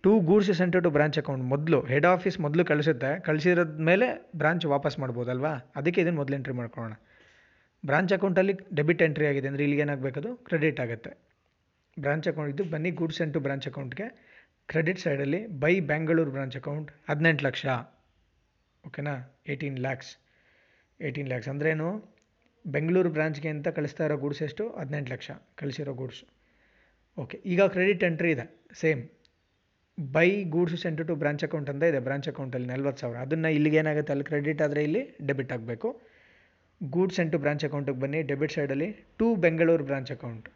To goods sent to branch account ಮೊದಲು, ಹೆಡ್ ಆಫೀಸ್ ಮೊದಲು ಕಳಿಸುತ್ತೆ. ಕಳಿಸಿರೋದ ಮೇಲೆ ಬ್ರಾಂಚ್ ವಾಪಸ್ ಮಾಡ್ಬೋದಲ್ವಾ? ಅದಕ್ಕೆ ಇದನ್ನು ಮೊದಲು ಎಂಟ್ರಿ ಮಾಡ್ಕೊಳ್ಳೋಣ. ಬ್ರಾಂಚ್ ಅಕೌಂಟಲ್ಲಿ ಡೆಬಿಟ್ ಎಂಟ್ರಿ ಆಗಿದೆ ಅಂದರೆ ಇಲ್ಲಿಗೆ ಏನಾಗಬೇಕದು ಕ್ರೆಡಿಟ್ ಆಗುತ್ತೆ. ಬ್ರಾಂಚ್ ಅಕೌಂಟ್, ಇದು ಬನ್ನಿ ಗೂಡ್ಸ್ ಸೆಂಟ್ ಟು ಬ್ರಾಂಚ್ ಅಕೌಂಟ್ಗೆ. ಕ್ರೆಡಿಟ್ ಸೈಡಲ್ಲಿ ಬೈ ಬೆಂಗಳೂರು ಬ್ರಾಂಚ್ ಅಕೌಂಟ್ ಹದಿನೆಂಟು ಲಕ್ಷ. ಓಕೆನಾ ಏಯ್ಟೀನ್ ಲ್ಯಾಕ್ಸ್ ಏಯ್ಟೀನ್ ಲ್ಯಾಕ್ಸ್ ಅಂದ್ರೇನು ಬೆಂಗಳೂರು ಬ್ರಾಂಚ್ಗೆ ಅಂತ ಕಳಿಸ್ತಾ ಇರೋ ಗೂಡ್ಸ್ ಎಷ್ಟು? ಹದಿನೆಂಟು ಲಕ್ಷ ಕಳಿಸಿರೋ ಗೂಡ್ಸು ಓಕೆ ಈಗ ಕ್ರೆಡಿಟ್ ಎಂಟ್ರಿ ಇದೆ. Same by goods sent to branch account ಅಂತ ಇದೆ. ಬ್ರಾಂಚ್ ಅಕೌಂಟಲ್ಲಿ ನಲ್ವತ್ತು ಸಾವಿರ. ಅದನ್ನು ಇಲ್ಲಿಗೆ ಏನಾಗುತ್ತೆ? ಅಲ್ಲಿ ಕ್ರೆಡಿಟ್ ಆದರೆ ಇಲ್ಲಿ ಡೆಬಿಟ್ ಆಗಬೇಕು. ಗೂಡ್ಸ್ ಸೆಂಟ್ ಟು ಬ್ರಾಂಚ್ ಅಕೌಂಟಿಗೆ ಬನ್ನಿ. ಡೆಬಿಟ್ ಸೈಡಲ್ಲಿ ಟು ಬೆಂಗಳೂರು ಬ್ರಾಂಚ್ ಅಕೌಂಟ್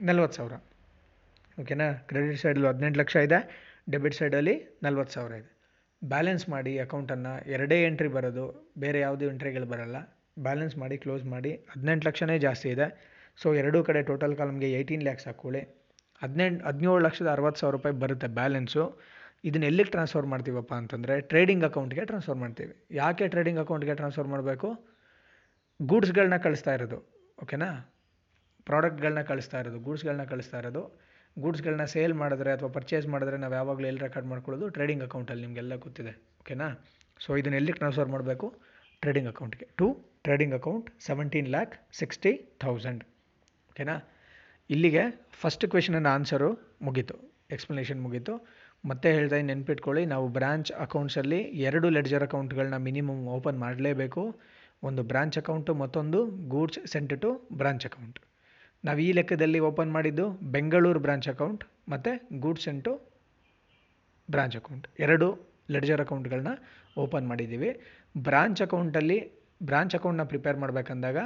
ನಲ್ವತ್ತು ಸಾವಿರ. ಓಕೆನಾ? ಕ್ರೆಡಿಟ್ ಸೈಡಲ್ಲಿ ಹದಿನೆಂಟು ಲಕ್ಷ ಇದೆ ಡೆಬಿಟ್ ಸೈಡಲ್ಲಿ ನಲ್ವತ್ತು ಸಾವಿರ ಇದೆ. ಬ್ಯಾಲೆನ್ಸ್ ಮಾಡಿ ಅಕೌಂಟನ್ನು ಎರಡೇ ಎಂಟ್ರಿ ಬರೋದು, ಬೇರೆ ಯಾವುದೇ ಎಂಟ್ರಿಗಳು ಬರೋಲ್ಲ. ಬ್ಯಾಲೆನ್ಸ್ ಮಾಡಿ ಕ್ಲೋಸ್ ಮಾಡಿ, ಹದಿನೆಂಟು ಲಕ್ಷನೇ ಜಾಸ್ತಿ ಇದೆ. ಸೊ ಎರಡೂ ಕಡೆ ಟೋಟಲ್ ಕಾಲಮ್ಗೆ ಏಯ್ಟೀನ್ ಲ್ಯಾಕ್ಸ್ ಹಾಕ್ಕೊಳ್ಳಿ. ಹದಿನೆಂಟು ಹದಿನೇಳು ಲಕ್ಷದ ಅರವತ್ತು ಸಾವಿರ ರೂಪಾಯಿ ಬರುತ್ತೆ ಬ್ಯಾಲೆನ್ಸು ಇದನ್ನ ಎಲ್ಲಿಗೆ ಟ್ರಾನ್ಸ್ಫರ್ ಮಾಡ್ತೀವಪ್ಪ ಅಂತಂದರೆ ಟ್ರೇಡಿಂಗ್ ಅಕೌಂಟ್ಗೆ ಟ್ರಾನ್ಸ್ಫರ್ ಮಾಡ್ತೀವಿ. ಯಾಕೆ ಟ್ರೇಡಿಂಗ್ ಅಕೌಂಟ್ಗೆ ಟ್ರಾನ್ಸ್ಫರ್ ಮಾಡಬೇಕು? ಗೂಡ್ಸ್ಗಳನ್ನ ಕಳಿಸ್ತಾ ಇರೋದು, ಓಕೆನಾ? ಪ್ರಾಡಕ್ಟ್ಗಳನ್ನ ಕಳಿಸ್ತಾ ಇರೋದು ಗೂಡ್ಸ್ಗಳನ್ನ ಕಳಿಸ್ತಾ ಇರೋದು. ಗೂಡ್ಸ್ಗಳನ್ನ ಸೇಲ್ ಮಾಡಿದ್ರೆ ಅಥವಾ ಪರ್ಚೇಸ್ ಮಾಡಿದ್ರೆ ನಾವು ಯಾವಾಗಲೂ ಎಲ್ಲಿ ರೆಕಾರ್ಡ್ ಮಾಡ್ಕೊಳ್ಳೋದು ಟ್ರೇಡಿಂಗ್ ಅಕೌಂಟಲ್ಲಿ ನಿಮಗೆಲ್ಲ ಗೊತ್ತಿದೆ. ಓಕೆನಾ? ಸೊ ಇದನ್ನ ಎಲ್ಲಿ ಟ್ರಾನ್ಸ್ಫರ್ ಮಾಡಬೇಕು? ಟ್ರೇಡಿಂಗ್ ಅಕೌಂಟ್ಗೆ. To, trading account seventeen lakh sixty thousand ಓಕೆನಾ? ಇಲ್ಲಿಗೆ ಫಸ್ಟ್ ಕ್ವೆಶನನ್ನ ಆನ್ಸರು ಮುಗೀತು. ಎಕ್ಸ್ಪ್ಲನೇಷನ್ ಮುಗೀತು. ಮತ್ತೆ ಹೇಳ್ತಾ ನೆನ್ಪಿಟ್ಕೊಳ್ಳಿ. ನಾವು ಬ್ರಾಂಚ್ ಅಕೌಂಟ್ಸಲ್ಲಿ ಎರಡು ಲೆಡ್ಜರ್ ಅಕೌಂಟ್ಗಳನ್ನ ಮಿನಿಮಮ್ ಓಪನ್ ಮಾಡಲೇಬೇಕು. ಒಂದು ಬ್ರಾಂಚ್ ಅಕೌಂಟು ಮತ್ತೊಂದು goods sent to branch account ನಾವು ಈ ಲೆಕ್ಕದಲ್ಲಿ ಓಪನ್ ಮಾಡಿದ್ದು ಬೆಂಗಳೂರು ಬ್ರಾಂಚ್ ಅಕೌಂಟ್ ಮತ್ತು ಗೂಡ್ಸ್ ಸೆಂಟು ಬ್ರಾಂಚ್ ಅಕೌಂಟ್ ಎರಡು ಲೆಡ್ಜರ್ ಅಕೌಂಟ್ಗಳನ್ನ ಓಪನ್ ಮಾಡಿದ್ದೀವಿ. ಬ್ರಾಂಚ್ ಅಕೌಂಟಲ್ಲಿ ಬ್ರಾಂಚ್ ಅಕೌಂಟ್ನ ಪ್ರಿಪೇರ್ ಮಾಡಬೇಕಂದಾಗ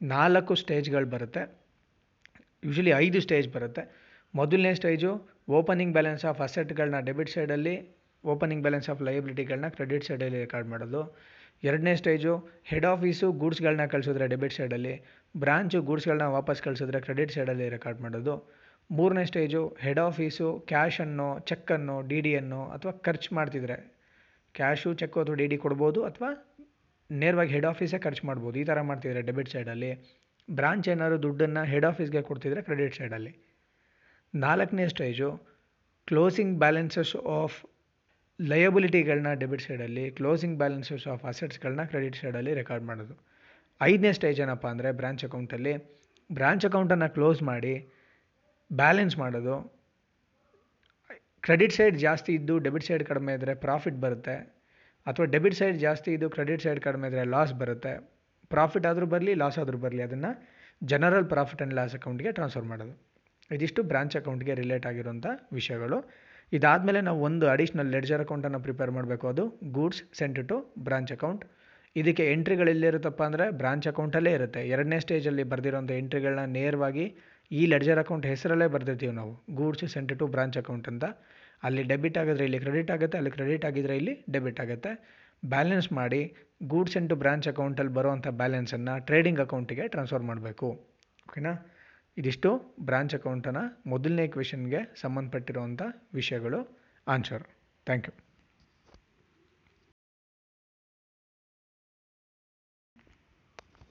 ನಾಲ್ಕು ಸ್ಟೇಜ್ಗಳು ಬರುತ್ತೆ. ಯೂಶಲಿ ಐದು ಸ್ಟೇಜ್ ಬರುತ್ತೆ. ಮೊದಲನೇ ಸ್ಟೇಜು ಓಪನಿಂಗ್ ಬ್ಯಾಲೆನ್ಸ್ ಆಫ್ ಅಸೆಟ್ಗಳನ್ನ ಡೆಬಿಟ್ ಸೈಡಲ್ಲಿ ಓಪನಿಂಗ್ ಬ್ಯಾಲೆನ್ಸ್ ಆಫ್ ಲಯಬಿಲಿಟಿಗಳನ್ನ ಕ್ರೆಡಿಟ್ ಸೈಡಲ್ಲಿ ರೆಕಾರ್ಡ್ ಮಾಡೋದು. ಎರಡನೇ ಸ್ಟೇಜು ಹೆಡ್ ಆಫೀಸು ಗೂಡ್ಸ್ಗಳನ್ನ ಕಳಿಸಿದ್ರೆ ಡೆಬಿಟ್ ಸೈಡಲ್ಲಿ ಬ್ರಾಂಚು ಗೂಡ್ಸ್ಗಳನ್ನ ವಾಪಸ್ ಕಳಿಸಿದ್ರೆ ಕ್ರೆಡಿಟ್ ಸೈಡಲ್ಲಿ ರೆಕಾರ್ಡ್ ಮಾಡೋದು. ಮೂರನೇ ಸ್ಟೇಜು ಹೆಡ್ ಆಫೀಸು ಕ್ಯಾಶನ್ನು, ಚೆಕ್ಕನ್ನು, ಡಿ ಡಿಯನ್ನು ಅಥವಾ ಖರ್ಚು ಮಾಡ್ತಿದ್ರೆ. ಕ್ಯಾಶು, ಚೆಕ್ಕು ಅಥವಾ ಡಿ ಡಿ ಕೊಡ್ಬೋದು ಅಥವಾ ನೇರವಾಗಿ ಹೆಡ್ ಆಫೀಸೇ ಖರ್ಚು ಮಾಡ್ಬೋದು. ಈ ಥರ ಮಾಡ್ತಿದ್ರೆ ಡೆಬಿಟ್ ಸೈಡಲ್ಲಿ. ಬ್ರಾಂಚ್ ಏನಾದ್ರು ದುಡ್ಡನ್ನು ಹೆಡ್ ಆಫೀಸ್ಗೆ ಕೊಡ್ತಿದ್ರೆ ಕ್ರೆಡಿಟ್ ಸೈಡಲ್ಲಿ. ನಾಲ್ಕನೇ ಸ್ಟೇಜು ಕ್ಲೋಸಿಂಗ್ ಬ್ಯಾಲೆನ್ಸಸ್ ಆಫ್ ಲಯಬಿಲಿಟಿಗಳನ್ನ ಡೆಬಿಟ್ ಸೈಡಲ್ಲಿ, ಕ್ಲೋಸಿಂಗ್ ಬ್ಯಾಲೆನ್ಸಸ್ ಆಫ್ ಅಸೆಟ್ಸ್ಗಳನ್ನ ಕ್ರೆಡಿಟ್ ಸೈಡಲ್ಲಿ ರೆಕಾರ್ಡ್ ಮಾಡೋದು. ಐದನೇ ಸ್ಟೇಜ್ ಏನಪ್ಪ ಅಂದರೆ ಬ್ರಾಂಚ್ ಅಕೌಂಟಲ್ಲಿ ಬ್ರಾಂಚ್ ಅಕೌಂಟನ್ನು ಕ್ಲೋಸ್ ಮಾಡಿ ಬ್ಯಾಲೆನ್ಸ್ ಮಾಡೋದು. ಕ್ರೆಡಿಟ್ ಸೈಡ್ ಜಾಸ್ತಿ ಇದ್ದು ಡೆಬಿಟ್ ಸೈಡ್ ಕಡಿಮೆ ಇದ್ದರೆ ಪ್ರಾಫಿಟ್ ಬರುತ್ತೆ. ಅಥವಾ ಡೆಬಿಟ್ ಸೈಡ್ ಜಾಸ್ತಿ ಇದ್ದು ಕ್ರೆಡಿಟ್ ಸೈಡ್ ಕಡಿಮೆ ಇದ್ದರೆ ಲಾಸ್ ಬರುತ್ತೆ. ಪ್ರಾಫಿಟ್ ಆದರೂ ಬರಲಿ ಲಾಸ್ ಆದರೂ ಬರಲಿ, ಅದನ್ನು ಜನರಲ್ ಪ್ರಾಫಿಟ್ ಆ್ಯಂಡ್ ಲಾಸ್ ಅಕೌಂಟ್ಗೆ ಟ್ರಾನ್ಸ್ಫರ್ ಮಾಡೋದು. ಇದಿಷ್ಟು ಬ್ರಾಂಚ್ ಅಕೌಂಟ್ಗೆ ರಿಲೇಟ್ ಆಗಿರುವಂಥ ವಿಷಯಗಳು. ಇದಾದಮೇಲೆ ನಾವು ಒಂದು ಅಡಿಷ್ನಲ್ ಲೆಡ್ಜರ್ ಅಕೌಂಟನ್ನು ಪ್ರಿಪೇರ್ ಮಾಡಬೇಕು. ಅದು goods sent to branch account ಇದಕ್ಕೆ ಎಂಟ್ರಿಗಳು ಎಲ್ಲಿರುತ್ತಪ್ಪ ಅಂದರೆ ಬ್ರಾಂಚ್ ಅಕೌಂಟಲ್ಲೇ ಇರುತ್ತೆ. ಎರಡನೇ ಸ್ಟೇಜಲ್ಲಿ ಬರೆದಿರೋಂಥ ಎಂಟ್ರಿಗಳನ್ನ ನೇರವಾಗಿ ಈ ಲೆಡ್ಜರ್ ಅಕೌಂಟ್ ಹೆಸರಲ್ಲೇ ಬರೆದಿರ್ತೀವಿ ನಾವು. Goods sent to branch account ಅಂತ. ಅಲ್ಲಿ ಡೆಬಿಟ್ ಆಗಿದ್ರೆ ಇಲ್ಲಿ ಕ್ರೆಡಿಟ್ ಆಗುತ್ತೆ, ಅಲ್ಲಿ ಕ್ರೆಡಿಟ್ ಆಗಿದ್ರೆ ಇಲ್ಲಿ ಡೆಬಿಟ್ ಆಗುತ್ತೆ. ಬ್ಯಾಲೆನ್ಸ್ ಮಾಡಿ ಗೂಡ್ಸ್ ಎಂಟು ಟು ಬ್ರಾಂಚ್ ಅಕೌಂಟಲ್ಲಿ ಬರುವಂಥ ಬ್ಯಾಲೆನ್ಸನ್ನು ಟ್ರೇಡಿಂಗ್ ಅಕೌಂಟಿಗೆ ಟ್ರಾನ್ಸ್ಫರ್ ಮಾಡಬೇಕು. ಓಕೆನಾ ಇದಿಷ್ಟು ಬ್ರಾಂಚ್ ಅಕೌಂಟನ್ನು ಮೊದಲನೇ ಕ್ವೆಶನ್ಗೆ ಸಂಬಂಧಪಟ್ಟಿರುವಂಥ ವಿಷಯಗಳು. Answer thank you